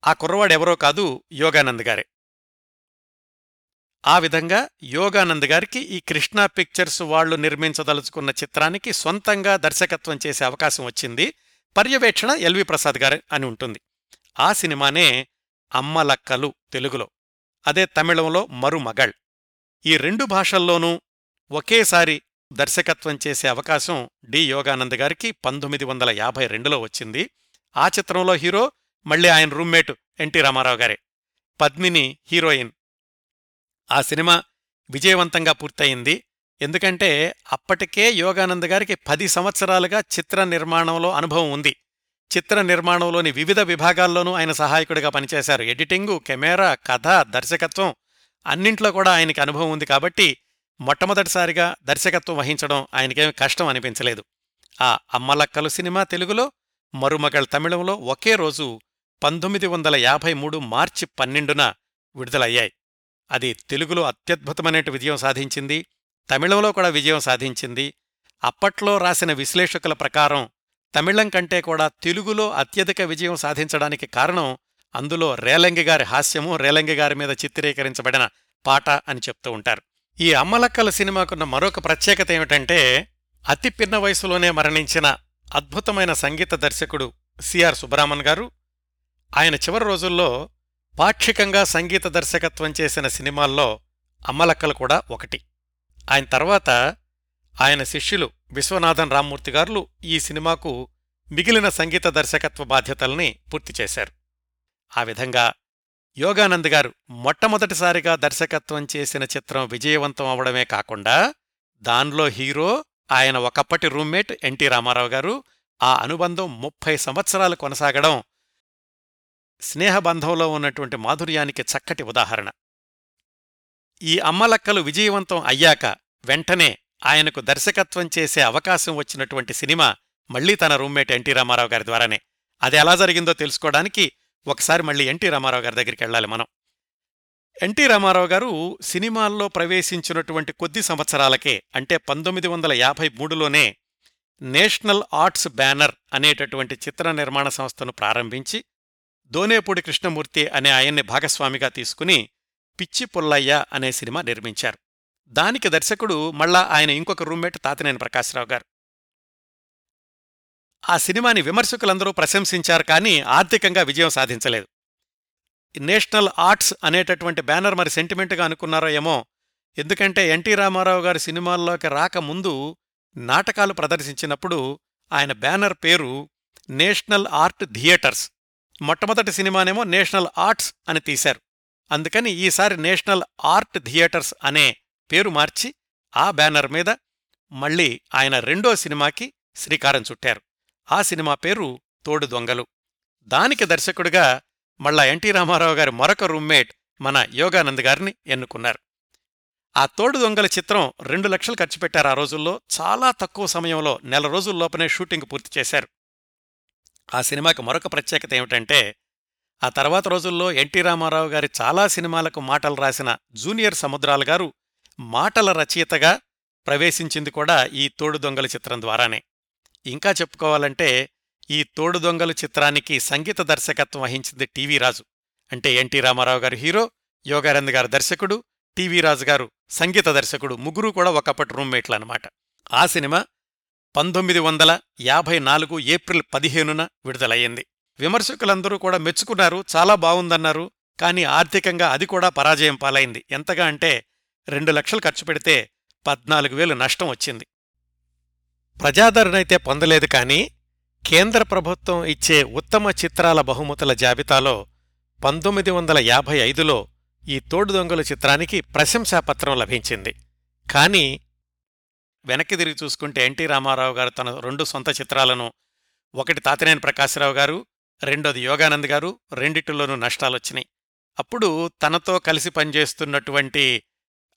ఆ కుర్రవాడెవరో కాదు యోగానంద్ గారే. ఆ విధంగా యోగానంద్ గారికి ఈ కృష్ణా పిక్చర్స్ వాళ్ళు నిర్మించదలుచుకున్న చిత్రానికి సొంతంగా దర్శకత్వం చేసే అవకాశం వచ్చింది. పర్యవేక్షణ ఎల్వి ప్రసాద్ గారు అని ఉంటుంది. ఆ సినిమానే అమ్మలక్కలు తెలుగులో. అదే తమిళంలో మరుమగళ్. ఈ రెండు భాషల్లోనూ ఒకేసారి దర్శకత్వం చేసే అవకాశం డి. యోగానంద్ గారికి పంతొమ్మిది వందల యాభై రెండులో వచ్చింది. ఆ చిత్రంలో హీరో మళ్ళీ ఆయన రూమ్మేటు ఎన్టీ రామారావు గారే. పద్మిని హీరోయిన్. ఆ సినిమా విజయవంతంగా పూర్తయింది. ఎందుకంటే అప్పటికే యోగానంద్ గారికి పది సంవత్సరాలుగా చిత్ర నిర్మాణంలో అనుభవం ఉంది. చిత్ర నిర్మాణంలోని వివిధ విభాగాల్లోనూ ఆయన సహాయకుడిగా పనిచేశారు. ఎడిటింగు కెమెరా కథ దర్శకత్వం అన్నింట్లో కూడా ఆయనకి అనుభవం ఉంది కాబట్టి మొట్టమొదటిసారిగా దర్శకత్వం వహించడం ఆయనకేమి కష్టం అనిపించలేదు. ఆ అమ్మలక్కలు సినిమా తెలుగులో మరుమగళ్ తమిళంలో ఒకే రోజు పంతొమ్మిది వందల యాభై మూడు మార్చి పన్నెండున విడుదలయ్యాయి. అది తెలుగులో అత్యద్భుతమైన విజయం సాధించింది తమిళంలో కూడా విజయం సాధించింది. అప్పట్లో రాసిన విశ్లేషకుల ప్రకారం తమిళం కంటే కూడా తెలుగులో అత్యధిక విజయం సాధించడానికి కారణం అందులో రేలంగి గారి హాస్యము రేలంగి గారి మీద చిత్రీకరించబడిన పాట అని చెప్తూ ఉంటారు. ఈ అమ్మలక్కల సినిమాకున్న మరొక ప్రత్యేకత ఏమిటంటే అతి పిన్న వయసులోనే మరణించిన అద్భుతమైన సంగీత దర్శకుడు సిఆర్ సుబ్రహ్మణ్ గారు. ఆయన చివరి రోజుల్లో పాక్షికంగా సంగీత దర్శకత్వం చేసిన సినిమాల్లో అమ్మలక్కలు కూడా ఒకటి. ఆయన తర్వాత ఆయన శిష్యులు విశ్వనాథన్ రామ్మూర్తి గారు ఈ సినిమాకు మిగిలిన సంగీత దర్శకత్వ బాధ్యతల్ని పూర్తి చేశారు. ఆ విధంగా యోగానంద్ గారు మొట్టమొదటిసారిగా దర్శకత్వం చేసిన చిత్రం విజయవంతం అవడమే కాకుండా దాన్లో హీరో ఆయన ఒకప్పటి రూమ్మేట్ ఎన్టీ రామారావు గారు ఆ అనుబంధం ముప్పై సంవత్సరాలు కొనసాగడం స్నేహబంధంలో ఉన్నటువంటి మాధుర్యానికి చక్కటి ఉదాహరణ. ఈ అమ్మలక్కలు విజయవంతం అయ్యాక వెంటనే ఆయనకు దర్శకత్వం చేసే అవకాశం వచ్చినటువంటి సినిమా మళ్ళీ తన రూమ్మేట్ ఎన్టీ రామారావు గారి ద్వారానే. అది ఎలా జరిగిందో తెలుసుకోవడానికి ఒకసారి మళ్ళీ ఎన్టీ రామారావు గారి దగ్గరికి వెళ్ళాలి మనం. ఎన్టీ రామారావు గారు సినిమాల్లో ప్రవేశించినటువంటి కొద్ది సంవత్సరాలకే అంటే పంతొమ్మిది వందల యాభై మూడులోనే నేషనల్ ఆర్ట్స్ బ్యానర్ అనేటటువంటి చిత్ర నిర్మాణ సంస్థను ప్రారంభించి దోనేపూడి కృష్ణమూర్తి అనే ఆయన్ని భాగస్వామిగా తీసుకుని పిచ్చి పుల్లయ్య అనే సినిమా నిర్మించారు. దానికి దర్శకుడు మళ్ళా ఆయన ఇంకొక రూమ్మేట్ తాతినేని ప్రకాశ్రావు గారు. ఆ సినిమాని విమర్శకులందరూ ప్రశంసించారు కానీ ఆర్థికంగా విజయం సాధించలేదు. నేషనల్ ఆర్ట్స్ అనేటటువంటి బ్యానర్ మరి సెంటిమెంట్గా అనుకున్నారో ఏమో ఎందుకంటే ఎన్టీ రామారావు గారి సినిమాల్లోకి రాకముందు నాటకాలు ప్రదర్శించినప్పుడు ఆయన బ్యానర్ పేరు నేషనల్ ఆర్ట్ థియేటర్స్. మొట్టమొదటి సినిమానేమో నేషనల్ ఆర్ట్స్ అని తీశారు. అందుకని ఈసారి నేషనల్ ఆర్ట్ థియేటర్స్ అనే పేరు మార్చి ఆ బ్యానర్ మీద మళ్ళీ ఆయన రెండో సినిమాకి శ్రీకారం చుట్టారు. ఆ సినిమా పేరు తోడు దొంగలు. దానికి దర్శకుడిగా మళ్ళా ఎన్టీ రామారావు గారి మరొక రూమ్మేట్ మన యోగానంద్ గారిని ఎన్నుకున్నారు. ఆ తోడు దొంగల చిత్రం రెండు లక్షలు ఖర్చు పెట్టారు ఆ రోజుల్లో చాలా తక్కువ సమయంలో నెల రోజుల్లోపనే షూటింగ్ పూర్తి చేశారు. ఆ సినిమాకి మరొక ప్రత్యేకత ఏమిటంటే ఆ తర్వాత రోజుల్లో ఎన్టీ రామారావు గారి చాలా సినిమాలకు మాటలు రాసిన జూనియర్ సముద్రాల గారు మాటల రచయితగా ప్రవేశించింది కూడా ఈ తోడు దొంగలు చిత్రం ద్వారానే. ఇంకా చెప్పుకోవాలంటే ఈ తోడు దొంగలు చిత్రానికి సంగీత దర్శకత్వం వహించింది టీవీ రాజు. అంటే ఎన్టీ రామారావు గారు హీరో యోగానంద్ గారు దర్శకుడు టీవీ రాజు గారు సంగీత దర్శకుడు ముగ్గురు కూడా ఒకప్పటి రూమ్మేట్లు అనమాట ఆ సినిమా పంతొమ్మిది వందల యాభై నాలుగు ఏప్రిల్ పదిహేనున విడుదలయ్యింది. విమర్శకులందరూ కూడా మెచ్చుకున్నారు చాలా బావుందన్నారు కానీ ఆర్థికంగా అది కూడా పరాజయం పాలైంది. ఎంతగా అంటే రెండు లక్షలు ఖర్చు పెడితే పద్నాలుగు వేలు నష్టం వచ్చింది. ప్రజాదరణైతే పొందలేదు కానీ కేంద్ర ప్రభుత్వం ఇచ్చే ఉత్తమ చిత్రాల బహుమతుల జాబితాలో పంతొమ్మిది వందల యాభై ఐదులో ఈ తోడు దొంగల చిత్రానికి ప్రశంసాపత్రం లభించింది. కానీ వెనక్కి తిరిగి చూసుకుంటే ఎన్టీ రామారావు గారు తన రెండు సొంత చిత్రాలను ఒకటి తాతినేని ప్రకాశరావు గారు రెండోది యోగానంద్ గారు రెండిటిలోనూ నష్టాలొచ్చినాయి. అప్పుడు తనతో కలిసి పనిచేస్తున్నటువంటి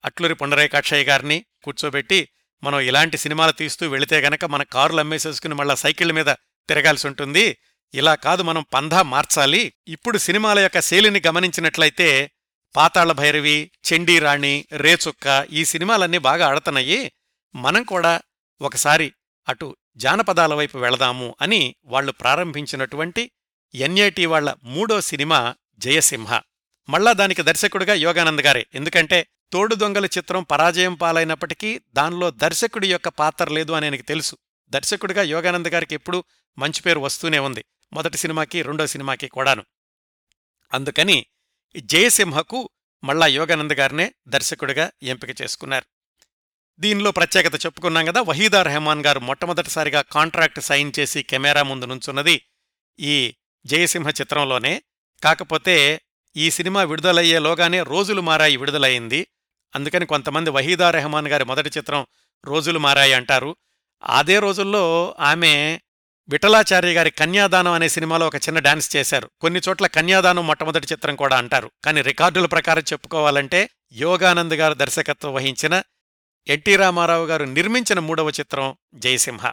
అట్లూరి పుండరేకాక్షయ్య గారిని కూర్చోబెట్టి మనం ఇలాంటి సినిమాలు తీస్తూ వెళితే గనక మన కారులు అమ్మేసేసుకుని మళ్ళా సైకిళ్ళ మీద తిరగాల్సి ఉంటుంది. ఇలా కాదు మనం పంధా మార్చాలి. ఇప్పుడు సినిమాల యొక్క శైలిని గమనించినట్లయితే పాతాళ భైరవి చెండీరాణి రేచుక్క ఈ సినిమాలన్నీ బాగా ఆడుతున్నాయి. మనం కూడా ఒకసారి అటు జానపదాల వైపు వెళదాము అని వాళ్ళు ప్రారంభించినటువంటి ఎన్ఐటి వాళ్ళ మూడో సినిమా జయసింహ. మళ్ళా దానికి దర్శకుడిగా యోగానంద్ గారే. ఎందుకంటే తోడు దొంగల చిత్రం పరాజయం పాలైనప్పటికీ దానిలో దర్శకుడి యొక్క పాత్ర లేదు అని ఆయనకి తెలుసు. దర్శకుడిగా యోగానంద్ గారికి ఎప్పుడూ మంచి పేరు వస్తూనే ఉంది. మొదటి సినిమాకి రెండో సినిమాకి కూడాను. అందుకని జయసింహకు మళ్ళా యోగానంద్ గారినే దర్శకుడిగా ఎంపిక చేసుకున్నారు. దీనిలో ప్రత్యేకత చెప్పుకున్నాం కదా వహీదా రెహమాన్ గారు మొట్టమొదటిసారిగా కాంట్రాక్ట్ సైన్ చేసి కెమెరా ముందు నుంచున్నది ఈ జయసింహ చిత్రంలోనే. కాకపోతే ఈ సినిమా విడుదలయ్యేలోగానే రోజులు మారాయి విడుదలయ్యింది. అందుకని కొంతమంది వహీదా రెహమాన్ గారి మొదటి చిత్రం రోజులు మారాయి అంటారు. అదే రోజుల్లో ఆమె విఠలాచార్య గారి కన్యాదానం అనే సినిమాలో ఒక చిన్న డాన్స్ చేశారు. కొన్ని చోట్ల కన్యాదానం మొట్టమొదటి చిత్రం కూడా అంటారు. కానీ రికార్డుల ప్రకారం చెప్పుకోవాలంటే యోగానంద్ గారు దర్శకత్వం వహించిన ఎన్టీ రామారావు గారు నిర్మించిన మూడవ చిత్రం జయసింహ.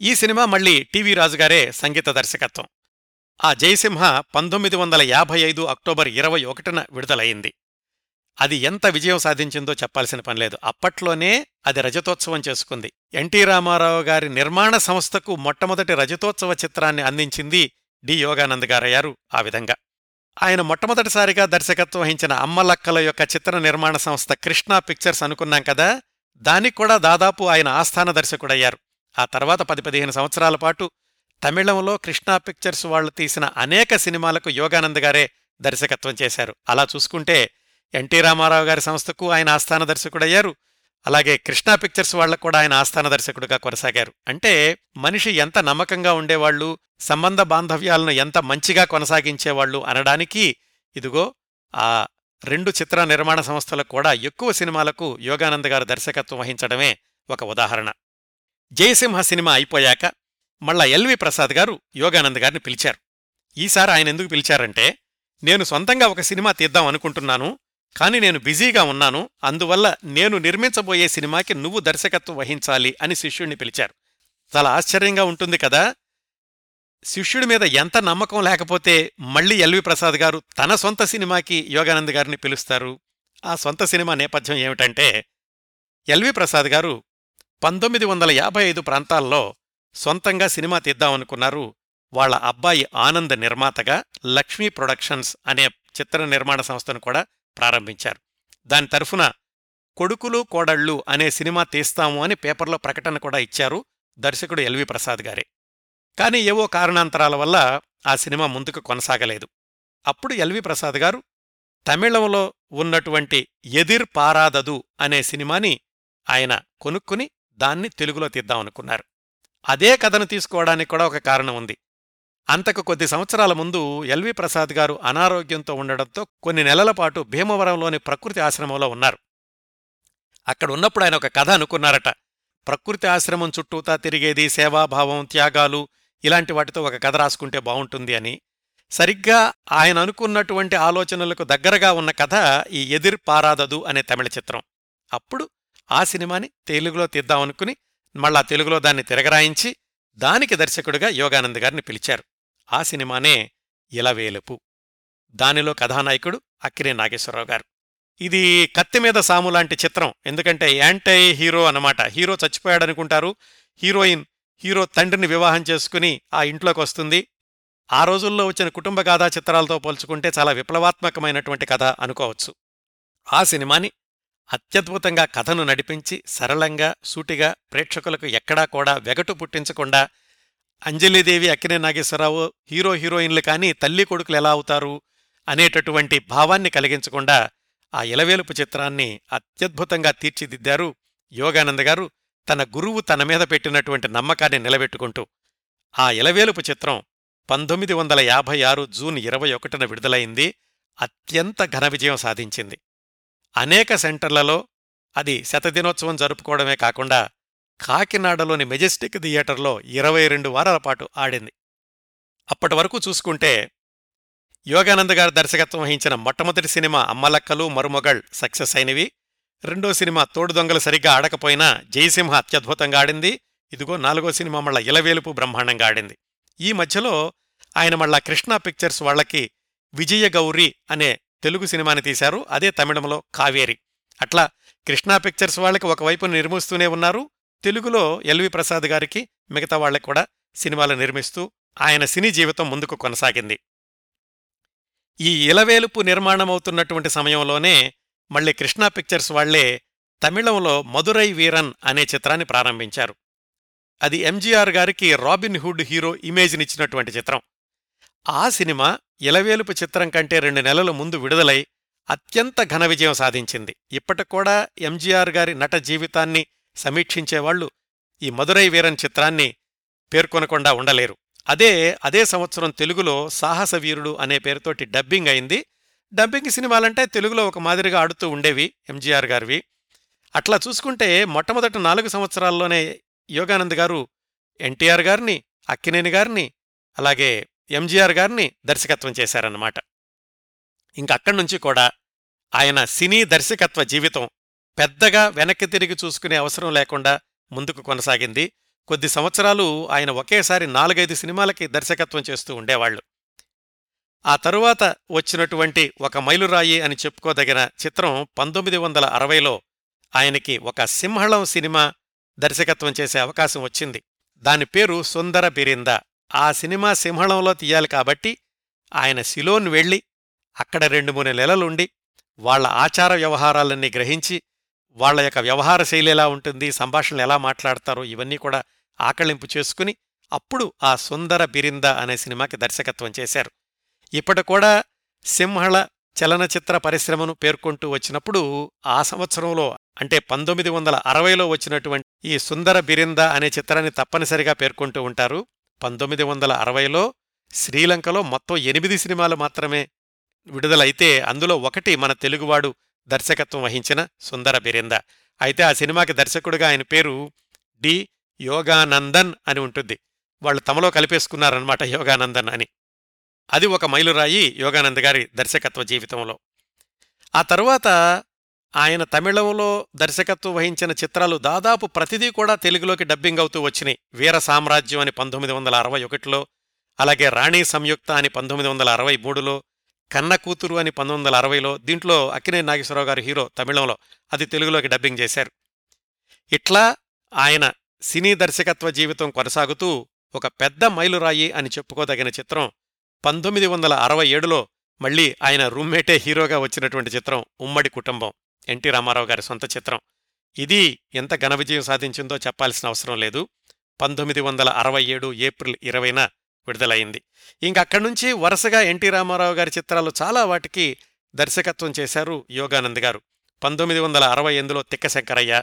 ఈ సినిమా మళ్ళీ టీవీ రాజుగారే సంగీత దర్శకత్వం. ఆ జయసింహ పంతొమ్మిది వందల యాభై ఐదు అక్టోబర్ ఇరవై ఒకటిన విడుదలయింది అది ఎంత విజయం సాధించిందో చెప్పాల్సిన పనిలేదు అప్పట్లోనే అది రజతోత్సవం చేసుకుంది. ఎన్టీ రామారావు గారి నిర్మాణ సంస్థకు మొట్టమొదటి రజతోత్సవ చిత్రాన్ని అందించింది డి యోగానంద్ గారయ్యారు ఆ విధంగా. ఆయన మొట్టమొదటిసారిగా దర్శకత్వం వహించిన అమ్మలక్కల యొక్క చిత్ర నిర్మాణ సంస్థ కృష్ణా పిక్చర్స్ అనుకున్నాం కదా దానికి కూడా దాదాపు ఆయన ఆస్థాన దర్శకుడయ్యారు. ఆ తర్వాత పది పదిహేను సంవత్సరాల పాటు తమిళంలో కృష్ణా పిక్చర్స్ వాళ్ళు తీసిన అనేక సినిమాలకు యోగానంద్ గారే దర్శకత్వం చేశారు. అలా చూసుకుంటే ఎన్టీ రామారావు గారి సంస్థకు ఆయన ఆస్థాన దర్శకుడయ్యారు. అలాగే కృష్ణా పిక్చర్స్ వాళ్ళకు కూడా ఆయన ఆస్థాన దర్శకుడుగా కొనసాగారు. అంటే మనిషి ఎంత నమ్మకంగా ఉండేవాళ్ళు సంబంధ బాంధవ్యాలను ఎంత మంచిగా కొనసాగించేవాళ్ళు అనడానికి ఇదిగో ఆ రెండు చిత్ర నిర్మాణ సంస్థలకు కూడా ఎక్కువ సినిమాలకు యోగానంద్ గారు దర్శకత్వం వహించడమే ఒక ఉదాహరణ. జయసింహ సినిమా అయిపోయాక మళ్ళా ఎల్వి ప్రసాద్ గారు యోగానంద్ గారిని పిలిచారు. ఈసారి ఆయన ఎందుకు పిలిచారంటే నేను సొంతంగా ఒక సినిమా తీద్దాం అనుకుంటున్నాను కాని నేను బిజీగా ఉన్నాను అందువల్ల నేను నిర్మించబోయే సినిమాకి నువ్వు దర్శకత్వం వహించాలి అని శిష్యుణ్ణి పిలిచారు. చాలా ఆశ్చర్యంగా ఉంటుంది కదా? శిష్యుడి మీద ఎంత నమ్మకం లేకపోతే మళ్ళీ ఎల్వి ప్రసాద్ గారు తన సొంత సినిమాకి యోగానంద్ గారిని పిలుస్తారు? ఆ సొంత సినిమా నేపథ్యం ఏమిటంటే ఎల్వి ప్రసాద్ గారు పంతొమ్మిది వందల యాభై ఐదు ప్రాంతాల్లో సొంతంగా సినిమా తీద్దామనుకున్నారు వాళ్ళ అబ్బాయి ఆనంద్ నిర్మాతగా లక్ష్మీ ప్రొడక్షన్స్ అనే చిత్ర నిర్మాణ సంస్థను కూడా ప్రారంభించారు. దాని తరఫున కొడుకులు కోడళ్ళు అనే సినిమా తీస్తాము అని పేపర్లో ప్రకటన కూడా ఇచ్చారు దర్శకుడు ఎల్వి ప్రసాద్ గారే. కానీ ఏవో కారణాంతరాల వల్ల ఆ సినిమా ముందుకు కొనసాగలేదు. అప్పుడు ఎల్వి ప్రసాద్ గారు తమిళంలో ఉన్నటువంటి ఎదిర్ పారాదదు అనే సినిమాని ఆయన కొనుక్కుని దాన్ని తెలుగులో తీద్దామనుకున్నారు. అదే కథను తీసుకోవడానికి కూడా ఒక కారణం ఉంది. అంతకు కొద్ది సంవత్సరాల ముందు ఎల్వి ప్రసాద్ గారు అనారోగ్యంతో ఉండడంతో కొన్ని నెలల పాటు భీమవరంలోని ప్రకృతి ఆశ్రమంలో ఉన్నారు. అక్కడ ఉన్నప్పుడు ఆయన ఒక కథ అనుకున్నారట. ప్రకృతి ఆశ్రమం చుట్టూతా తిరిగేది సేవాభావం త్యాగాలు ఇలాంటి వాటితో ఒక కథ రాసుకుంటే బావుంటుంది అని. సరిగ్గా ఆయన అనుకున్నటువంటి ఆలోచనలకు దగ్గరగా ఉన్న కథ ఈ ఎదిర్ పారాదదు అనే తమిళ చిత్రం. అప్పుడు ఆ సినిమాని తెలుగులో తీద్దామనుకుని మళ్ళా తెలుగులో దాన్ని తిరగరాయించి దానికి దర్శకుడిగా యోగానంద్ గారిని పిలిచారు. ఆ సినిమానే ఇలవేలుపు. దానిలో కథానాయకుడు అక్కినే నాగేశ్వరరావు గారు. ఇది కత్తిమీద సాములాంటి సాము లాంటి చిత్రం. ఎందుకంటే యాంటై హీరో అన్నమాట. హీరో చచ్చిపోయాడనుకుంటారు. హీరోయిన్ హీరో తండ్రిని వివాహం చేసుకుని ఆ ఇంట్లోకి వస్తుంది. ఆ రోజుల్లో వచ్చిన కుటుంబ గాథా చిత్రాలతో పోల్చుకుంటే చాలా విప్లవాత్మకమైనటువంటి కథ అనుకోవచ్చు. ఆ సినిమాని అత్యద్భుతంగా కథను నడిపించి సరళంగా సూటిగా ప్రేక్షకులకు ఎక్కడా కూడా వెగటు పుట్టించకుండా అంజలిదేవి అక్కినే నాగేశ్వరరావు హీరో హీరోయిన్లు కానీ తల్లి కొడుకులు ఎలా అవుతారు అనేటటువంటి భావాన్ని కలిగించకుండా ఆ ఇలవేలుపు చిత్రాన్ని అత్యద్భుతంగా తీర్చిదిద్దారు యోగానంద గారు. తన గురువు తన మీద పెట్టినటువంటి నమ్మకాన్ని నిలబెట్టుకుంటూ ఆ ఇలవేలుపు చిత్రం పంతొమ్మిది వందల యాభై ఆరు జూన్ ఇరవై ఒకటిన విడుదలైంది. అత్యంత ఘన విజయం సాధించింది. అనేక సెంటర్లలో అది శతదినోత్సవం జరుపుకోవడమే కాకుండా కాకినాడలోని మెజెస్టిక్ థియేటర్లో ఇరవై రెండు వారాల పాటు ఆడింది. అప్పటి వరకు చూసుకుంటే యోగానంద్ గారు దర్శకత్వం వహించిన మొట్టమొదటి సినిమా అమ్మలక్కలు మరుమగళ్ సక్సెస్ అయినవి. రెండో సినిమా తోడు దొంగలు సరిగ్గా ఆడకపోయినా జయసింహ అత్యద్భుతంగా ఆడింది. ఇదిగో నాలుగో సినిమా మళ్ళా ఇలవేలుపు బ్రహ్మాండంగా ఆడింది. ఈ మధ్యలో ఆయన మళ్ళా కృష్ణా పిక్చర్స్ వాళ్ళకి విజయ గౌరి అనే తెలుగు సినిమాని తీశారు. అదే తమిళంలో కావేరి. అట్లా కృష్ణా పిక్చర్స్ వాళ్ళకి ఒకవైపు నిర్మిస్తూనే ఉన్నారు. తెలుగులో ఎల్వి ప్రసాద్ గారికి మిగతా వాళ్ళకి కూడా సినిమాలు నిర్మిస్తూ ఆయన సినీ జీవితం ముందుకు కొనసాగింది. ఈ ఇలవేలుపు నిర్మాణమవుతున్నటువంటి సమయంలోనే మళ్ళీ కృష్ణా పిక్చర్స్ వాళ్ళే తమిళంలో మధురై వీరన్ అనే చిత్రాన్ని ప్రారంభించారు. అది ఎంజీఆర్ గారికి రాబిన్ హుడ్ హీరో ఇమేజ్నిచ్చినటువంటి చిత్రం. ఆ సినిమా ఇలవేలుపు చిత్రం కంటే రెండు నెలల ముందు విడుదలై అత్యంత ఘన విజయం సాధించింది. ఇప్పటికూడా ఎంజీఆర్ గారి నట జీవితాన్ని సమీక్షించేవాళ్ళు ఈ మధురై వీరన్ చిత్రాన్ని పేర్కొనకుండా ఉండలేరు. అదే అదే సంవత్సరం తెలుగులో సాహసవీరుడు అనే పేరుతోటి డబ్బింగ్ అయింది. డబ్బింగ్ సినిమాలంటే తెలుగులో ఒక మాదిరిగా ఆడుతూ ఉండేవి ఎంజీఆర్ గారివి. అట్లా చూసుకుంటే మొట్టమొదటి నాలుగు సంవత్సరాల్లోనే యోగానంద్ గారు ఎన్టీఆర్ గారిని అక్కినేని గారిని అలాగే ఎంజీఆర్ గారిని దర్శకత్వం చేశారన్నమాట. ఇంకక్కడి నుంచి కూడా ఆయన సినీ దర్శకత్వ జీవితం పెద్దగా వెనక్కి తిరిగి చూసుకునే అవసరం లేకుండా ముందుకు కొనసాగింది. కొద్ది సంవత్సరాలు ఆయన ఒకేసారి నాలుగైదు సినిమాలకి దర్శకత్వం చేస్తూ ఉండేవాళ్ళు ఆ తరువాత వచ్చినటువంటి ఒక మైలురాయి అని చెప్పుకోదగిన చిత్రం పంతొమ్మిది వందల అరవైలో ఆయనకి ఒక సింహళం సినిమా దర్శకత్వం చేసే అవకాశం వచ్చింది. దాని పేరు సుందర బిరింద. ఆ సినిమా సింహళంలో తీయాలి కాబట్టి ఆయన సిలోన్ వెళ్ళి అక్కడ రెండు మూడు నెలలుండి వాళ్ళ ఆచార వ్యవహారాలన్నీ గ్రహించి వాళ్ళ యొక్క వ్యవహార శైలి ఎలా ఉంటుంది సంభాషణలు ఎలా మాట్లాడతారో ఇవన్నీ కూడా ఆకళింపు చేసుకుని అప్పుడు ఆ సుందర బిరింద అనే సినిమాకి దర్శకత్వం చేశారు. ఇప్పటి కూడా సింహళ చలనచిత్ర పరిశ్రమను పేర్కొంటూ వచ్చినప్పుడు ఆ సంవత్సరంలో అంటే పంతొమ్మిది వందల అరవైలో వచ్చినటువంటి ఈ సుందర బిరింద అనే చిత్రాన్ని తప్పనిసరిగా పేర్కొంటూ ఉంటారు. పంతొమ్మిది వందల అరవైలో శ్రీలంకలో మొత్తం ఎనిమిది సినిమాలు మాత్రమే విడుదలైతే అందులో ఒకటి మన తెలుగువాడు దర్శకత్వం వహించిన సుందర బిరింద. అయితే ఆ సినిమాకి దర్శకుడిగా ఆయన పేరు డి. యోగానందన్ అని ఉంటుంది. వాళ్ళు తమలో కలిపేసుకున్నారనమాట యోగానందన్ అని. అది ఒక మైలురాయి యోగానంద్ గారి దర్శకత్వ జీవితంలో. ఆ తరువాత ఆయన తమిళంలో దర్శకత్వం వహించిన చిత్రాలు దాదాపు ప్రతిదీ కూడా తెలుగులోకి డబ్బింగ్ అవుతూ వచ్చినాయి. వీర సామ్రాజ్యం అని పంతొమ్మిది వందల అరవై ఒకటిలో అలాగే రాణి సంయుక్త అని పంతొమ్మిది వందల అరవై మూడులో కన్న కూతురు అని పంతొమ్మిది వందల అరవైలో దీంట్లో అక్కినే నాగేశ్వరరావు గారు హీరో తమిళంలో అది తెలుగులోకి డబ్బింగ్ చేశారు. ఇట్లా ఆయన సినీ దర్శకత్వ జీవితం కొనసాగుతూ ఒక పెద్ద మైలురాయి అని చెప్పుకోదగిన చిత్రం పంతొమ్మిది వందల అరవై ఏడులో మళ్ళీ ఆయన రూమ్మేటే హీరోగా వచ్చినటువంటి చిత్రం ఉమ్మడి కుటుంబం. ఎన్టీ రామారావు గారి సొంత చిత్రం. ఇది ఎంత ఘన విజయం సాధించిందో చెప్పాల్సిన అవసరం లేదు. పంతొమ్మిది వందల అరవై ఏడు ఏప్రిల్ ఇరవైన విడుదలైంది. ఇంకక్కడి నుంచి వరుసగా ఎన్టీ రామారావు గారి చిత్రాలు చాలా వాటికి దర్శకత్వం చేశారు యోగానంద్ గారు. పంతొమ్మిది వందల అరవై ఎనిమిదిలో తిక్కశంకరయ్య.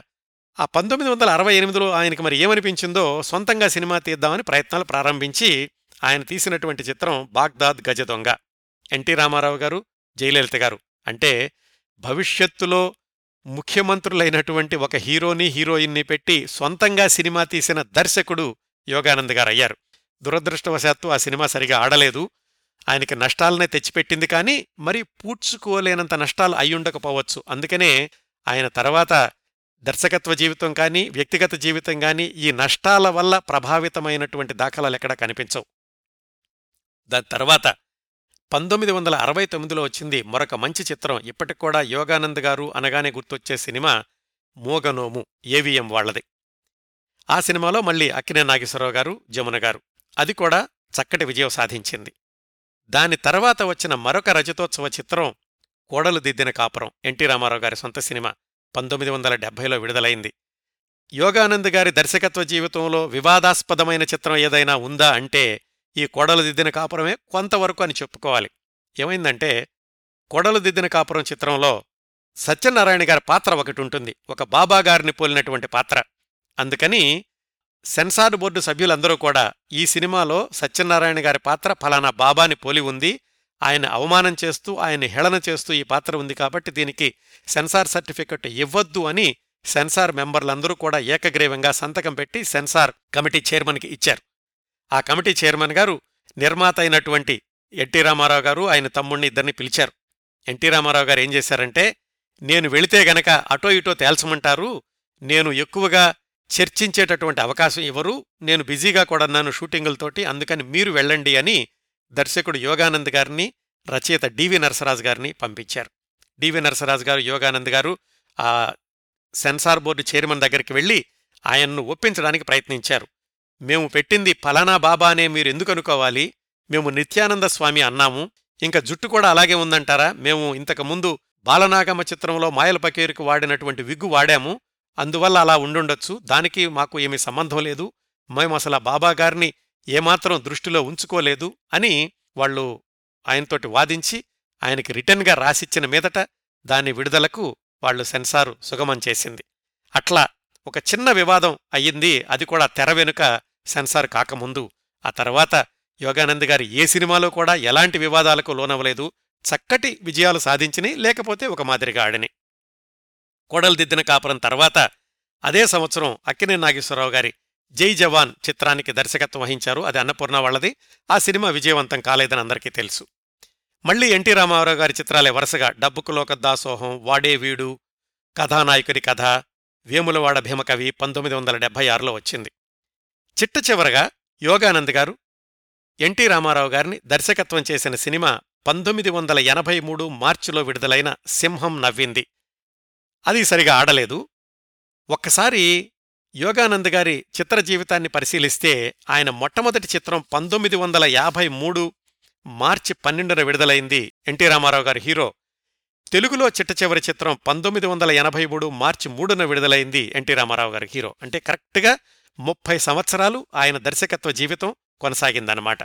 ఆ పంతొమ్మిది వందల అరవై ఎనిమిదిలో ఆయనకి మరి ఏమనిపించిందో సొంతంగా సినిమా తీద్దామని ప్రయత్నాలు ప్రారంభించి ఆయన తీసినటువంటి చిత్రం బాగ్దాద్ గజ దొంగ. ఎన్టీ రామారావు గారు జయలలిత గారు. అంటే భవిష్యత్తులో ముఖ్యమంత్రులైనటువంటి ఒక హీరోని హీరోయిన్ని పెట్టి సొంతంగా సినిమా తీసిన దర్శకుడు యోగానంద్ గారు అయ్యారు దురదృష్టవశాత్తు ఆ సినిమా సరిగా ఆడలేదు. ఆయనకి నష్టాలనే తెచ్చిపెట్టింది కానీ మరి పూడ్చుకోలేనంత నష్టాలు అయ్యుండకపోవచ్చు. అందుకనే ఆయన తర్వాత దర్శకత్వ జీవితం కానీ వ్యక్తిగత జీవితం కానీ ఈ నష్టాల వల్ల ప్రభావితమైనటువంటి దాఖలాలు ఎక్కడా కనిపించవు. దాని తర్వాత పంతొమ్మిది వందల అరవై తొమ్మిదిలో వచ్చింది మరొక మంచి చిత్రం. ఇప్పటికి కూడా యోగానంద్ గారు అనగానే గుర్తొచ్చే సినిమా మోగనోము ఏవిఎం వాళ్ళది ఆ సినిమాలో మళ్ళీ అక్కినే నాగేశ్వరరావు గారు జమున గారు. అది కూడా చక్కటి విజయం సాధించింది. దాని తర్వాత వచ్చిన మరొక రజతోత్సవ చిత్రం కోడలు దిద్దిన కాపురం ఎన్టీ రామారావు గారి సొంత సినిమా. పంతొమ్మిది వందల డెబ్బైలో విడుదలైంది. యోగానంద్ గారి దర్శకత్వ జీవితంలో వివాదాస్పదమైన చిత్రం ఏదైనా ఉందా అంటే ఈ కొడలు దిద్దిన కాపురమే కొంతవరకు అని చెప్పుకోవాలి. ఏమైందంటే కొడలు దిద్దిన కాపురం చిత్రంలో సత్యనారాయణ గారి పాత్ర ఒకటి ఉంటుంది. ఒక బాబా గారిని పోలినటువంటి పాత్ర. అందుకని సెన్సార్ బోర్డు సభ్యులందరూ కూడా ఈ సినిమాలో సత్యనారాయణ గారి పాత్ర ఫలానా బాబాని పోలి ఉంది. ఆయన అవమానం చేస్తూ ఆయన హేళన చేస్తూ ఈ పాత్ర ఉంది కాబట్టి దీనికి సెన్సార్ సర్టిఫికెట్ ఇవ్వద్దు అని సెన్సార్ మెంబర్లందరూ కూడా ఏకగ్రీవంగా సంతకం పెట్టి సెన్సార్ కమిటీ చైర్మన్కి ఇచ్చారు. ఆ కమిటీ చైర్మన్ గారు నిర్మాత అయినటువంటి ఎన్టీ రామారావు గారు ఆయన తమ్ముణ్ణి ఇద్దరిని పిలిచారు. ఎన్టీ రామారావు గారు ఏం చేశారంటే నేను వెళితే గనక అటో ఇటో తేల్చమంటారు నేను ఎక్కువగా చర్చించేటటువంటి అవకాశం ఇవ్వరు నేను బిజీగా కూడా షూటింగులతోటి అందుకని మీరు వెళ్ళండి అని దర్శకుడు యోగానంద్ గారిని రచయిత డివి నరసరాజు గారిని పంపించారు. డివి నరసరాజు గారు యోగానంద్ గారు ఆ సెన్సార్ బోర్డు చైర్మన్ దగ్గరికి వెళ్ళి ఆయన్ను ఒప్పించడానికి ప్రయత్నించారు. మేము పెట్టింది ఫలానా బాబానే మీరు ఎందుకు అనుకోవాలి మేము నిత్యానంద స్వామి అన్నాము. ఇంకా జుట్టు కూడా అలాగే ఉందంటారా? మేము ఇంతకుముందు బాలనాగమ్మ చిత్రంలో మాయల పకేరుకు వాడినటువంటి విగ్గు వాడాము. అందువల్ల అలా ఉండుండొచ్చు. దానికి మాకు ఏమీ సంబంధం లేదు. మేము అసలు ఆ ఏమాత్రం దృష్టిలో ఉంచుకోలేదు అని వాళ్ళు ఆయనతోటి వాదించి ఆయనకి రిటర్న్గా రాసిచ్చిన మీదట దాని విడుదలకు వాళ్ళు సెన్సారు సుగమం చేసింది. అట్లా ఒక చిన్న వివాదం అయ్యింది. అది కూడా తెర వెనుక సెన్సార్ కాకముందు ఆ తర్వాత యోగానంద్ గారి ఏ సినిమాలో కూడా ఎలాంటి వివాదాలకు లోనవలేదు చక్కటి విజయాలు సాధించిని లేకపోతే ఒక మాదిరిగా ఆడిని దిద్దిన కాపురం తర్వాత అదే సంవత్సరం అక్కినే నాగేశ్వరరావు గారి జై జవాన్ చిత్రానికి దర్శకత్వం వహించారు. అది అన్నపూర్ణ వాళ్ళది. ఆ సినిమా విజయవంతం కాలేదని అందరికీ తెలుసు. మళ్ళీ ఎన్టీ రామారావు గారి చిత్రాలే వరుసగా డబ్బుకు లోక దాసోహం వాడే వీడు కథానాయకుడి కథ వేములవాడ భీమకవి పంతొమ్మిది వందల డెబ్బై ఆరులో వచ్చింది. చిట్ట చివరగా యోగానంద్ గారు ఎన్టీ రామారావు గారిని దర్శకత్వం చేసిన సినిమా పంతొమ్మిది వందల ఎనభై మూడు మార్చిలో విడుదలైన సింహం నవ్వింది. అది సరిగా ఆడలేదు. ఒక్కసారి యోగానంద్ గారి చిత్ర జీవితాన్ని పరిశీలిస్తే ఆయన మొట్టమొదటి చిత్రం పంతొమ్మిది వందల యాభై మూడు మార్చి పన్నెండున విడుదలైంది ఎన్టీ రామారావు గారి హీరో. తెలుగులో చిట్ట చివరి చిత్రం పంతొమ్మిది వందల ఎనభై మూడు మార్చి మూడున విడుదలైంది ఎన్టీ రామారావు గారి హీరో. అంటే కరెక్ట్గా ముప్పై సంవత్సరాలు ఆయన దర్శకత్వ జీవితం కొనసాగిందన్నమాట.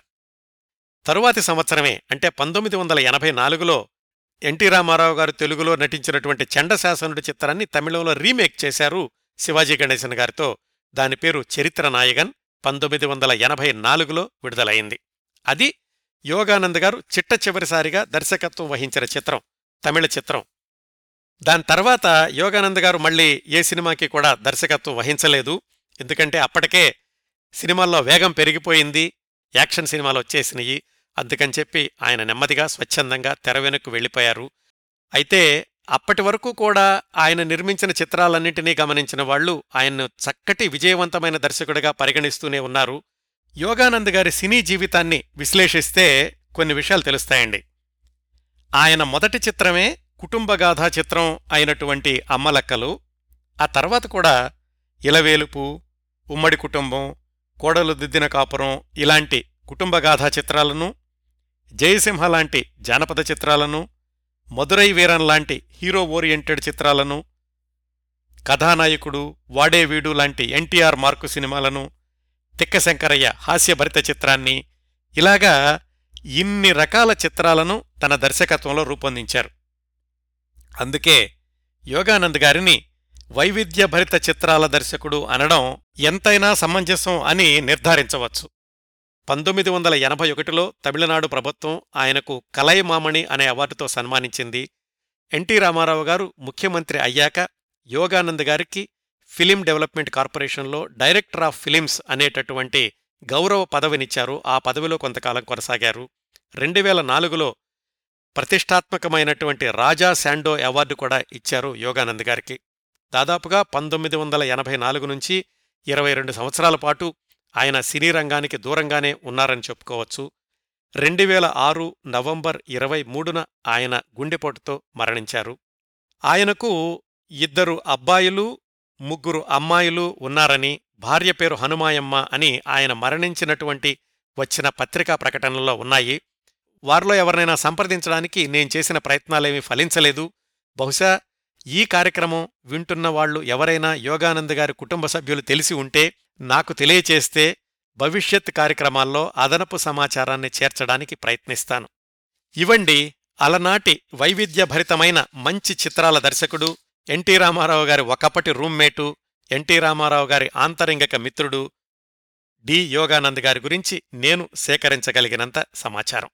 తరువాతి సంవత్సరమే అంటే పంతొమ్మిది వందల ఎనభై నాలుగులో ఎన్టీ రామారావు గారు తెలుగులో నటించినటువంటి చండశాసనుడి చిత్రాన్ని తమిళంలో రీమేక్ చేశారు శివాజీ గణేశన్ గారితో. దాని పేరు చరిత్ర నాయగన్ పంతొమ్మిది వందల ఎనభై నాలుగులో విడుదలైంది. అది యోగానంద్ గారు చిట్ట చివరిసారిగా దర్శకత్వం వహించిన చిత్రం తమిళ చిత్రం. దాని తర్వాత యోగానంద్ గారు మళ్ళీ ఏ సినిమాకి కూడా దర్శకత్వం వహించలేదు. ఎందుకంటే అప్పటికే సినిమాల్లో వేగం పెరిగిపోయింది యాక్షన్ సినిమాలు వచ్చేసినాయి. అందుకని చెప్పి ఆయన నెమ్మదిగా స్వచ్ఛందంగా తెర వెనక్కు వెళ్ళిపోయారు. అయితే అప్పటి వరకు కూడా ఆయన నిర్మించిన చిత్రాలన్నింటినీ గమనించిన వాళ్ళు ఆయన్ను చక్కటి విజయవంతమైన దర్శకుడిగా పరిగణిస్తూనే ఉన్నారు. యోగానంద్ గారి సినీ జీవితాన్ని విశ్లేషిస్తే కొన్ని విషయాలు తెలుస్తాయండి. ఆయన మొదటి చిత్రమే కుటుంబగాథా చిత్రం అయినటువంటి అమ్మలక్కలు ఆ తర్వాత కూడా ఇలవేలుపు ఉమ్మడి కుటుంబం కోడలు దిద్దిన కాపురం ఇలాంటి కుటుంబగాథా చిత్రాలను జయసింహ లాంటి జానపద చిత్రాలను మధురై వీరన్ లాంటి హీరో ఓరియంటెడ్ చిత్రాలను కథానాయకుడు వాడే వీడు లాంటి ఎన్టీఆర్ మార్కు సినిమాలను తిక్కశంకరయ్య హాస్యభరిత చిత్రాన్ని ఇలాగా ఇన్ని రకాల చిత్రాలను తన దర్శకత్వంలో రూపొందించారు. అందుకే యోగానంద్ గారిని వైవిధ్యభరిత చిత్రాల దర్శకుడు అనడం ఎంతైనా సమంజసం అని నిర్ధారించవచ్చు. పంతొమ్మిది వందల ఎనభై ఒకటిలో తమిళనాడు ప్రభుత్వం ఆయనకు కలైమామణి అనే అవార్డుతో సన్మానించింది. ఎన్టీ రామారావు గారు ముఖ్యమంత్రి అయ్యాక యోగానంద్ గారికి ఫిలిం డెవలప్మెంట్ కార్పొరేషన్లో డైరెక్టర్ ఆఫ్ ఫిలిమ్స్ అనేటటువంటి గౌరవ పదవినిచ్చారు. ఆ పదవిలో కొంతకాలం కొనసాగారు. రెండు వేల నాలుగులో ప్రతిష్టాత్మకమైనటువంటి రాజా శాండో అవార్డు కూడా ఇచ్చారు యోగానంద్ గారికి. దాదాపుగా పంతొమ్మిది వందల ఎనభై నాలుగు నుంచి ఇరవై రెండు సంవత్సరాల పాటు ఆయన సినీ రంగానికి దూరంగానే ఉన్నారని చెప్పుకోవచ్చు. రెండు వేల ఆరు నవంబర్ ఇరవై మూడున ఆయన గుండెపోటుతో మరణించారు. ఆయనకు ఇద్దరు అబ్బాయిలు ముగ్గురు అమ్మాయిలు ఉన్నారని భార్య పేరు హనుమాయమ్మ అని ఆయన మరణించినటువంటి వచ్చిన పత్రికా ప్రకటనలో ఉన్నాయి. వారిలో ఎవరినైనా సంప్రదించడానికి నేను చేసిన ప్రయత్నాలేమీ ఫలించలేదు. బహుశా ఈ కార్యక్రమం వింటున్న వాళ్ళు ఎవరైనా యోగానంద్ గారి కుటుంబ సభ్యులు తెలిసి ఉంటే నాకు తెలియచేస్తే భవిష్యత్ కార్యక్రమాల్లో అదనపు సమాచారాన్ని చేర్చడానికి ప్రయత్నిస్తాను. ఇవండి అలనాటి వైవిధ్యభరితమైన మంచి చిత్రాల దర్శకుడు ఎన్టీ రామారావు గారి ఒకప్పటి రూమ్మేటు ఎన్టీ రామారావు గారి ఆంతరింగక మిత్రుడు డి యోగానంద్ గారి గురించి నేను సేకరించగలిగినంత సమాచారం.